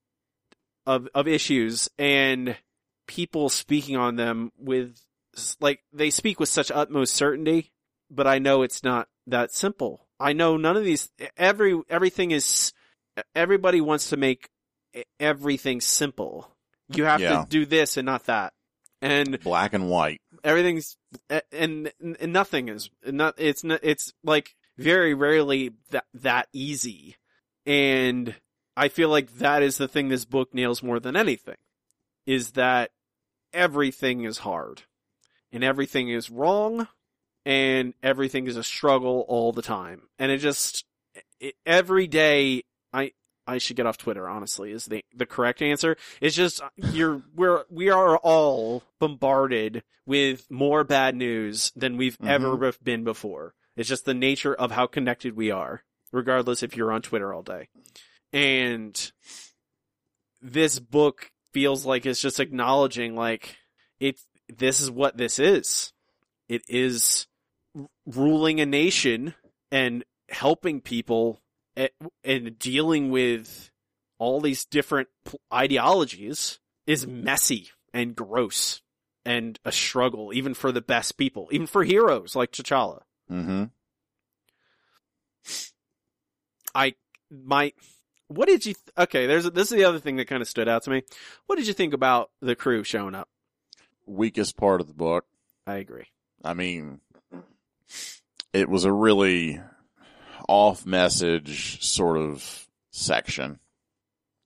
of of issues and people speaking on them with like they speak with such utmost certainty but I know it's not that simple. I know none of these every everything is everybody wants to make everything simple. You have Yeah. to do this and not that. And black and white everything's and, and nothing is not it's not it's like very rarely that that easy and i feel like that is the thing this book nails more than anything is that everything is hard and everything is wrong and everything is a struggle all the time and it just it, every day i I should get off Twitter. Honestly, is the the correct answer. It's just you're we're we are all bombarded with more bad news than we've mm-hmm. ever been before. It's just the nature of how connected we are, regardless if you're on Twitter all day. And this book feels like it's just acknowledging like it's this is what this is. It is r- ruling a nation and helping people at, and dealing with all these different p- ideologies is messy and gross and a struggle, even for the best people, even for heroes like T'Challa. mm-hmm I my what did you th- okay? There's a, this is the other thing that kind of stood out to me. What did you think about the crew showing up? weakest part of the book I agree. I mean, it was a really off message sort of section.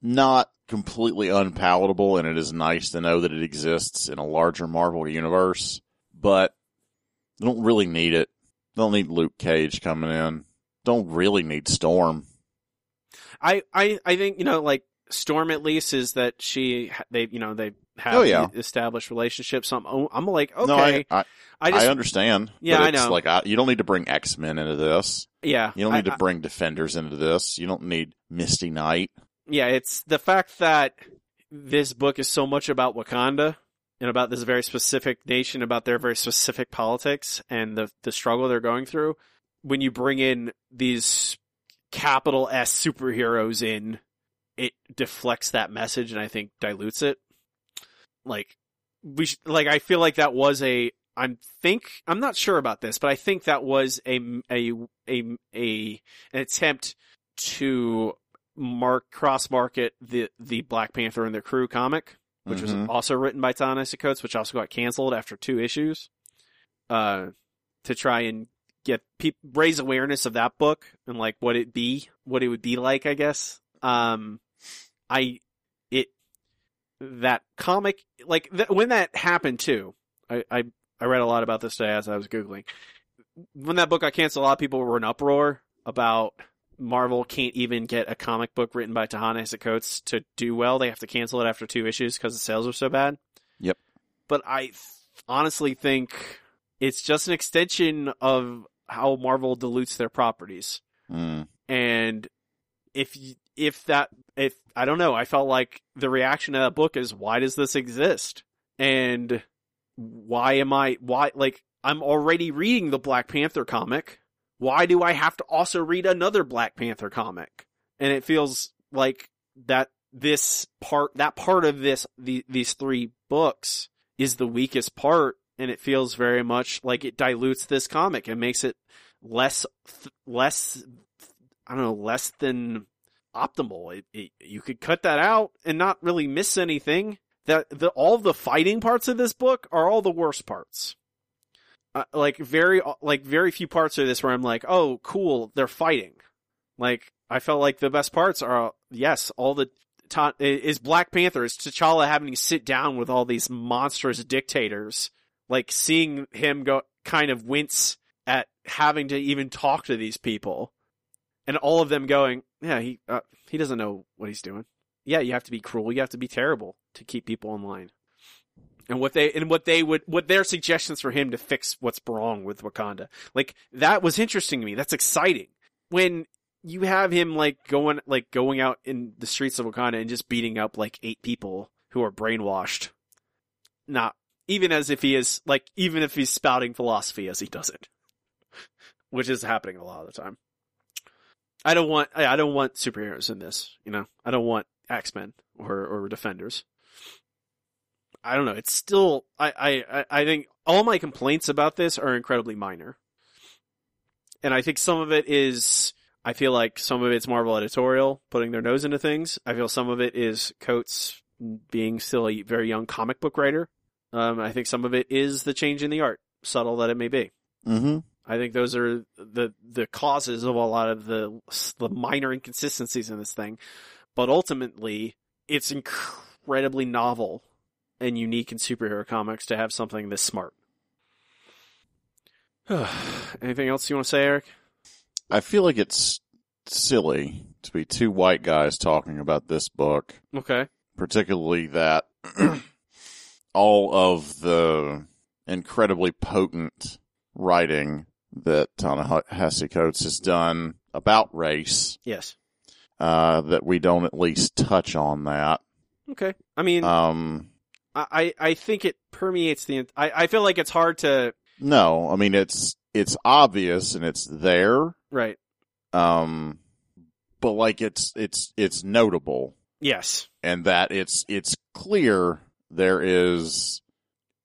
Not completely unpalatable, and it is nice to know that it exists in a larger Marvel universe, but don't really need it. Don't need Luke Cage coming in. Don't really need Storm. I I I think you know like Storm at least is that she they you know they have Oh, yeah. established relationships. So I'm oh, I'm like okay, No, I, I, I just I understand. Yeah, but I know. Like I, you don't need to bring X Men into this. yeah You don't need to bring Defenders into this. You don't need Misty Knight. yeah, it's the fact that this book is so much about Wakanda and about this very specific nation, about their very specific politics and the the struggle they're going through. When you bring in these capital S superheroes in, it deflects that message and I think dilutes it. Like we sh- like I feel like that was a I'm think I'm not sure about this, but I think that was a a a a an attempt to mark cross market the the Black Panther and the Crew comic, which Mhm. was also written by Ta-Nehisi Coates, which also got canceled after two issues. uh, to try and get pe- raise awareness of that book and like what it be, what it would be like, I guess. Um, I, it, that comic, like th- when that happened too, I, I, I read a lot about this today as I was Googling. When that book got canceled, a lot of people were in uproar about Marvel can't even get a comic book written by Ta-Nehisi Coates to do well. They have to cancel it after two issues because the sales are so bad. Yep. But I th- honestly think it's just an extension of how Marvel dilutes their properties. Mm. And if if that if I don't know, I felt like the reaction to that book is why does this exist? And why am I why like I'm already reading the Black Panther comic. Why do I have to also read another Black Panther comic? And it feels like that this part that part of this the, these three books is the weakest part and it feels very much like it dilutes this comic and makes it less less I don't know less than optimal. It, it, you could cut that out and not really miss anything. That the all the fighting parts of this book are all the worst parts. Uh, like very like very few parts of this where I'm like, oh, cool, they're fighting. Like I felt like the best parts are yes, all the ta- is Black Panther is T'Challa having to sit down with all these monstrous dictators, like seeing him go kind of wince at having to even talk to these people, and all of them going, yeah, he uh, he doesn't know what he's doing. Yeah, you have to be cruel, you have to be terrible to keep people in line. And what they and what they would what their suggestions for him to fix what's wrong with Wakanda. Like that was interesting to me. That's exciting. When you have him like going like going out in the streets of Wakanda and just beating up like eight people who are brainwashed. Not even as if he is like even if he's spouting philosophy as he does it. Which is happening a lot of the time. I don't want I don't want superheroes in this, you know. I don't want X-Men or or Defenders. I don't know. It's still I I I think all my complaints about this are incredibly minor. And I think some of it is I feel like some of it's Marvel editorial putting their nose into things. I feel some of it is Coates being still a very young comic book writer. Um, I think some of it is the change in the art, subtle that it may be. Mm-hmm. I think those are the the causes of a lot of the the minor inconsistencies in this thing. But ultimately, it's incredibly novel and unique in superhero comics to have something this smart. Anything else you want to say, Eric? I feel like it's silly to be two white guys talking about this book, Okay. particularly that all of the incredibly potent writing that Ta-Nehisi Coates has done about race, Yes. uh, that we don't at least touch on that. Okay. I mean, Um, I I think it permeates the. I I feel like it's hard to. no, I mean, it's, it's obvious and it's there. Right. Um, but like it's, it's, it's notable. Yes. and that it's it's clear there is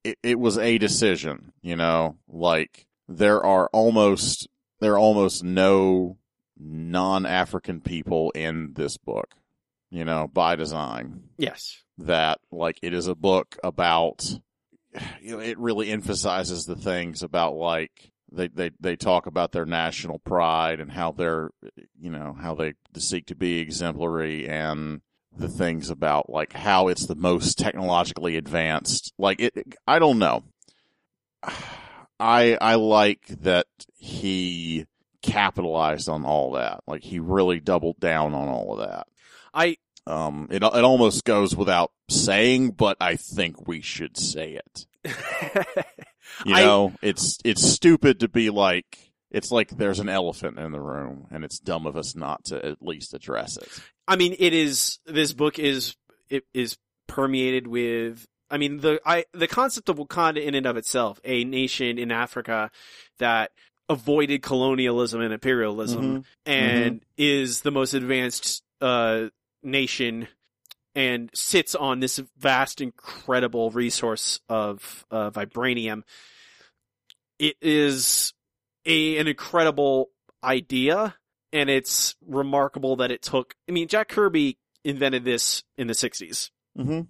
it, it was a decision you know like there are almost there are almost no non-african people in this book you know by design Yes. that like it is a book about you know it really emphasizes the things about like they, they they talk about their national pride and how they're you know how they seek to be exemplary and the things about like how it's the most technologically advanced. Like it I don't know. I I like that he capitalized on all that. Like he really doubled down on all of that. I um, it it almost goes without saying, but I think we should say it. You I- know, it's it's stupid to be like it's like there's an elephant in the room, and it's dumb of us not to at least address it. I mean, it is. This book is it is permeated with. I mean, the I the concept of Wakanda in and of itself, a nation in Africa that avoided colonialism and imperialism, and is the most advanced uh, nation, and sits on this vast, incredible resource of uh, vibranium. It is a an incredible idea and it's remarkable that it took. I mean, Jack Kirby invented this in the '60s, Mm-hmm.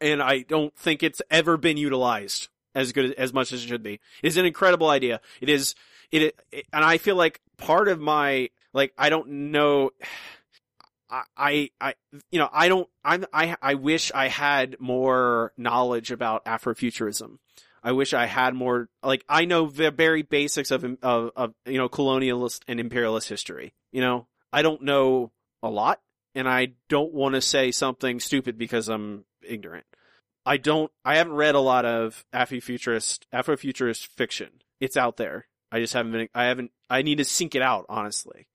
and I don't think it's ever been utilized as good as much as it should be. It is an incredible idea. It is it, it and I feel like part of my like I don't know I, I, I, you know, I don't, I'm, I, I wish I had more knowledge about Afrofuturism. I wish I had more, like, I know the very basics of, of, of, you know, colonialist and imperialist history. You know, I don't know a lot and I don't want to say something stupid because I'm ignorant. I don't, I haven't read a lot of Afrofuturist, Afrofuturist fiction. It's out there. I just haven't been, I haven't, I need to sink it out, honestly.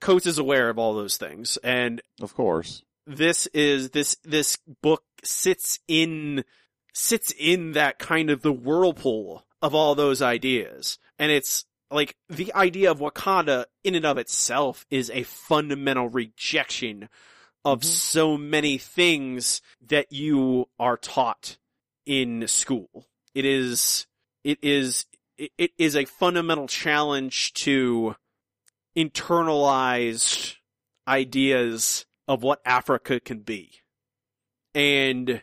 Coates is aware of all those things, and Of course. this is this this book sits in sits in that kind of the whirlpool of all those ideas, and it's like the idea of Wakanda in and of itself is a fundamental rejection of Mhm. so many things that you are taught in school. It is, it is, it is a fundamental challenge to internalized ideas of what Africa can be. And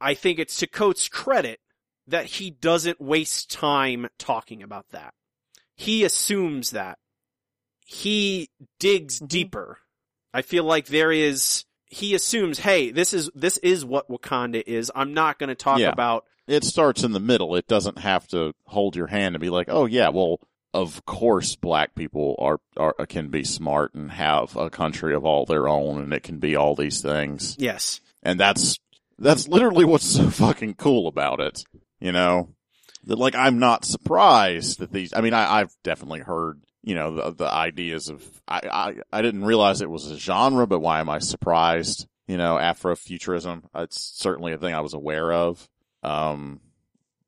I think it's to Coates' credit that he doesn't waste time talking about that. He assumes that. He digs Mhm. deeper. I feel like there is, he assumes, hey, this is, this is what Wakanda is. I'm not going to talk Yeah. about, It starts in the middle. It doesn't have to hold your hand and be like, oh yeah, well, of course black people are, are, can be smart and have a country of all their own and it can be all these things. yes, And that's, that's literally what's so fucking cool about it. You know? That like, I'm not surprised that these, I mean, I, I've definitely heard, you know, the, the ideas of, I, I, I didn't realize it was a genre, but why am I surprised? You know, Afrofuturism, it's certainly a thing I was aware of. Um,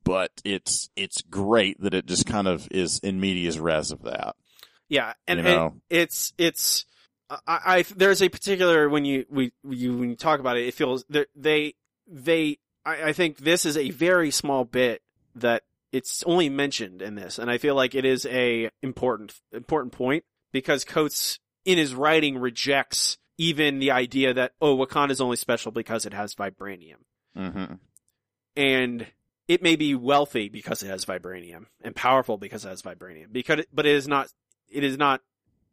but it's, it's great that it just kind of is in medias res of that. yeah, and, you and know? it's it's I, I there's a particular when you we you when you talk about it, it feels they they I, I think this is a very small bit that it's only mentioned in this, and I feel like it is a important important point because Coates in his writing rejects even the idea that oh Wakanda is only special because it has vibranium. Hmm and it may be wealthy because it has vibranium and powerful because it has vibranium because it, but it is not it is not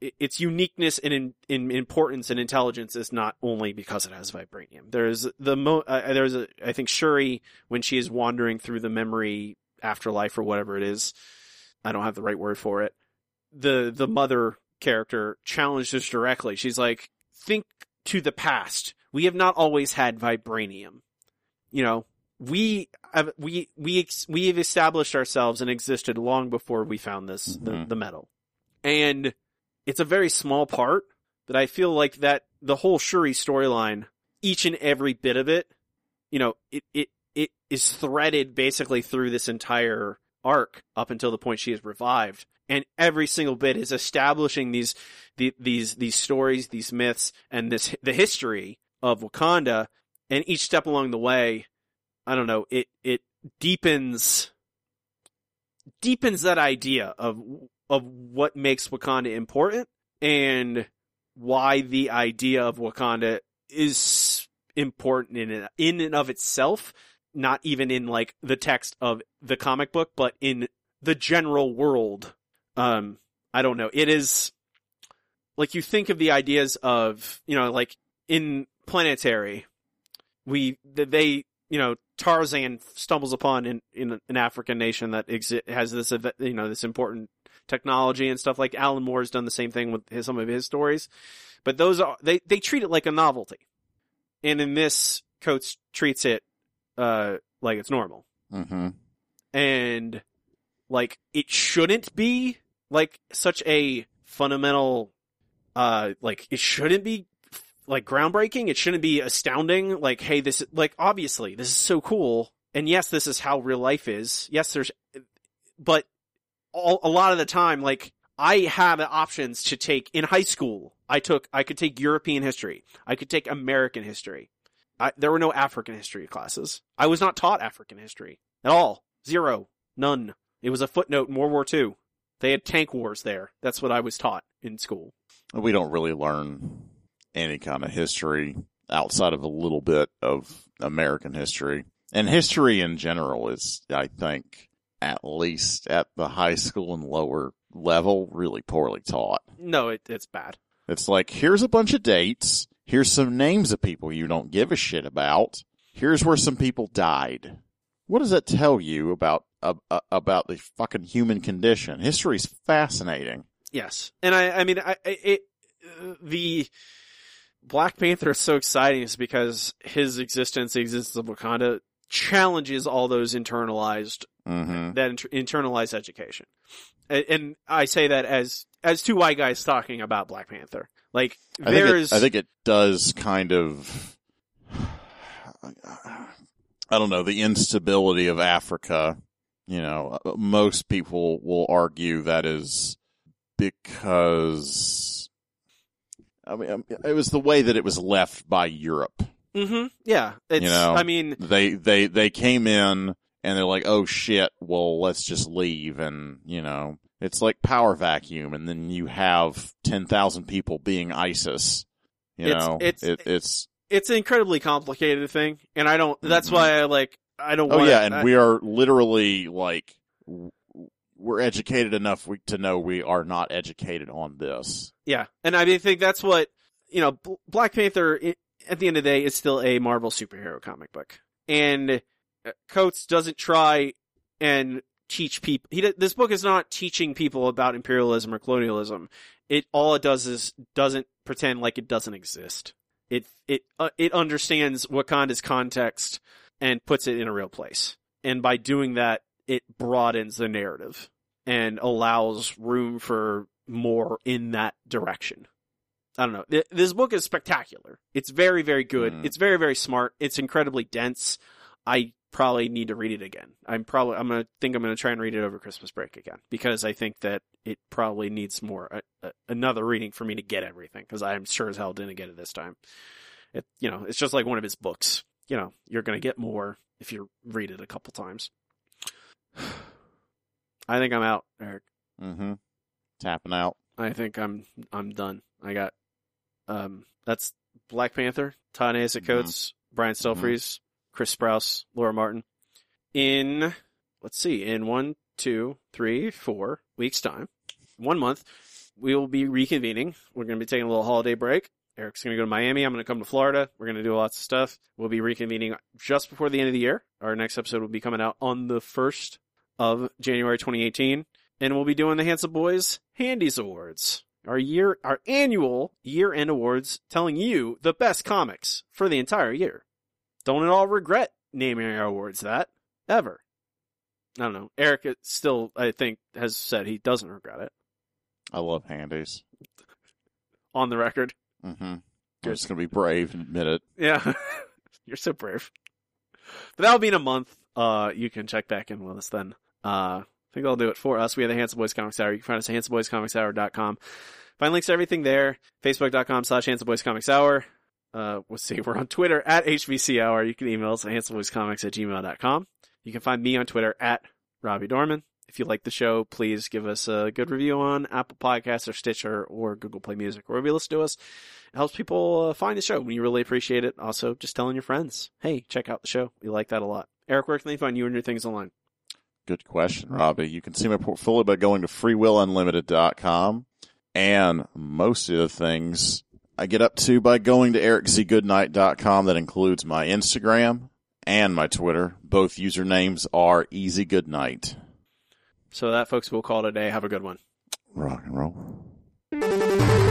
its uniqueness and in, in importance and intelligence is not only because it has vibranium. There's the mo uh, there's a i think shuri when she is wandering through the memory afterlife or whatever it is i don't have the right word for it the the mother character challenges directly. She's like think to the past. We have not always had vibranium. You know we have, we we ex- we have established ourselves and existed long before we found this the, Mhm. the metal, and it's a very small part, but I feel like that the whole Shuri storyline, each and every bit of it, you know, it it it is threaded basically through this entire arc up until the point she is revived, and every single bit is establishing these the, these these stories, these myths, and this the history of Wakanda, and each step along the way I don't know, it it deepens deepens that idea of of what makes Wakanda important and why the idea of Wakanda is important in in and of itself, not even in like the text of the comic book, but in the general world. Um, I don't know. It is like you think of the ideas of you know like in Planetary, we they you know Tarzan stumbles upon in, in an African nation that exi- has this you know this important technology and stuff like Alan Moore's done the same thing with his, some of his stories, but those are they they treat it like a novelty, and in this Coates treats it uh like it's normal. Hmm and like it shouldn't be like such a fundamental uh like it shouldn't be like groundbreaking. It shouldn't be astounding. Like hey this like obviously this is so cool. And yes this is how real life is. Yes there's but all, a lot of the time like I have options to take in high school. I took, I could take European history. I could take American history. I, there were no African history classes. I was not taught African history at all. Zero. None. It was a footnote in World War II. They had tank wars there. That's what I was taught in school. We don't really learn any kind of history outside of a little bit of American history. And history in general is, I think, at least at the high school and lower level, really poorly taught. No, it, it's bad. It's like, here's a bunch of dates. Here's some names of people you don't give a shit about. Here's where some people died. What does that tell you about uh, uh, about the fucking human condition? History's fascinating. Yes, and I, I mean, I, I- it, uh, the Black Panther is so exciting is because his existence, the existence of Wakanda, challenges all those internalized hmm that inter- internalized education, and, and I say that as as two white guys talking about Black Panther. Like I think, there I think it does kind of, I don't know, the instability of Africa. You know, most people will argue that is because, I mean, um, it was the way that it was left by Europe. hmm yeah, it's, You know, I mean, They, they, they came in and they're like, oh shit, well, let's just leave. And, you know, it's like power vacuum. And then you have 10,000 people being ISIS. You It's- know, it's- it, it's, it's an incredibly complicated thing, and I don't. That's Mhm. why I like. I don't. oh yeah. And I, we are literally like, we're educated enough we- to know we are not educated on this. Yeah, and I mean, think that's what you know. Black Panther, at the end of the day, is still a Marvel superhero comic book, and Coates doesn't try and teach people. He this book is not teaching people about imperialism or colonialism. It all it does is doesn't pretend like it doesn't exist. It it uh, it understands Wakanda's context and puts it in a real place, and by doing that, it broadens the narrative and allows room for more in that direction. I don't know. This book is spectacular. It's very, very good. Mm. It's very, very smart. It's incredibly dense. I probably need to read it again. I'm probably, I'm gonna think I'm gonna try and read it over Christmas break again because I think that it probably needs more, uh, another reading for me to get everything because I'm sure as hell didn't get it this time. It, you know, it's just like one of his books. You know, you're gonna get more if you read it a couple times. I think I'm out, Eric. Mm-hmm. Tapping out. I think I'm I'm done. I got um that's Black Panther, Ta Nehisi Mhm. Coates, Brian Stelfreeze, Chris Sprouse, Laura Martin. In let's see, in one, two, three, four weeks time, one month, we will be reconvening. We're gonna be taking a little holiday break. Eric's gonna go to Miami. I'm gonna come to Florida. We're gonna do lots of stuff. We'll be reconvening just before the end of the year. Our next episode will be coming out on the first of January 2018 and we'll be doing the Handsome Boys Handies Awards, our year, our annual year-end awards, telling you the best comics for the entire year. Don't at all regret naming our awards that ever. I don't know. Eric still, I think, has said he doesn't regret it I love handies. on the record. Mm-hmm. I'm Good. just gonna be brave and admit it. Yeah, you're so brave. But that'll be in a month. Uh, you can check back in with us then. Uh, I think that'll do it for us. We have the Handsome Boys Comics Hour. You can find us at handsomeboyscomicshour.com. Find links to everything there. Facebook.com slash Handsome Boys Comics Hour. Uh, let's see. We're on Twitter at HBC Hour. You can email us at handsomeboyscomics at gmail.com. You can find me on Twitter at Robbie Dorman. If you like the show, please give us a good review on Apple Podcasts or Stitcher or Google Play Music, or wherever you listen to us. It helps people uh, find the show. We really appreciate it. Also, just telling your friends, hey, check out the show. We like that a lot. Eric, where can they find you and your things online? Good question, Robbie. You can see my portfolio by going to freewillunlimited.com and most of the things I get up to by going to ericzgoodnight.com. That includes my Instagram and my Twitter. Both usernames are easy goodnight. So that, folks, we'll call it a day. Have a good one. Rock and roll.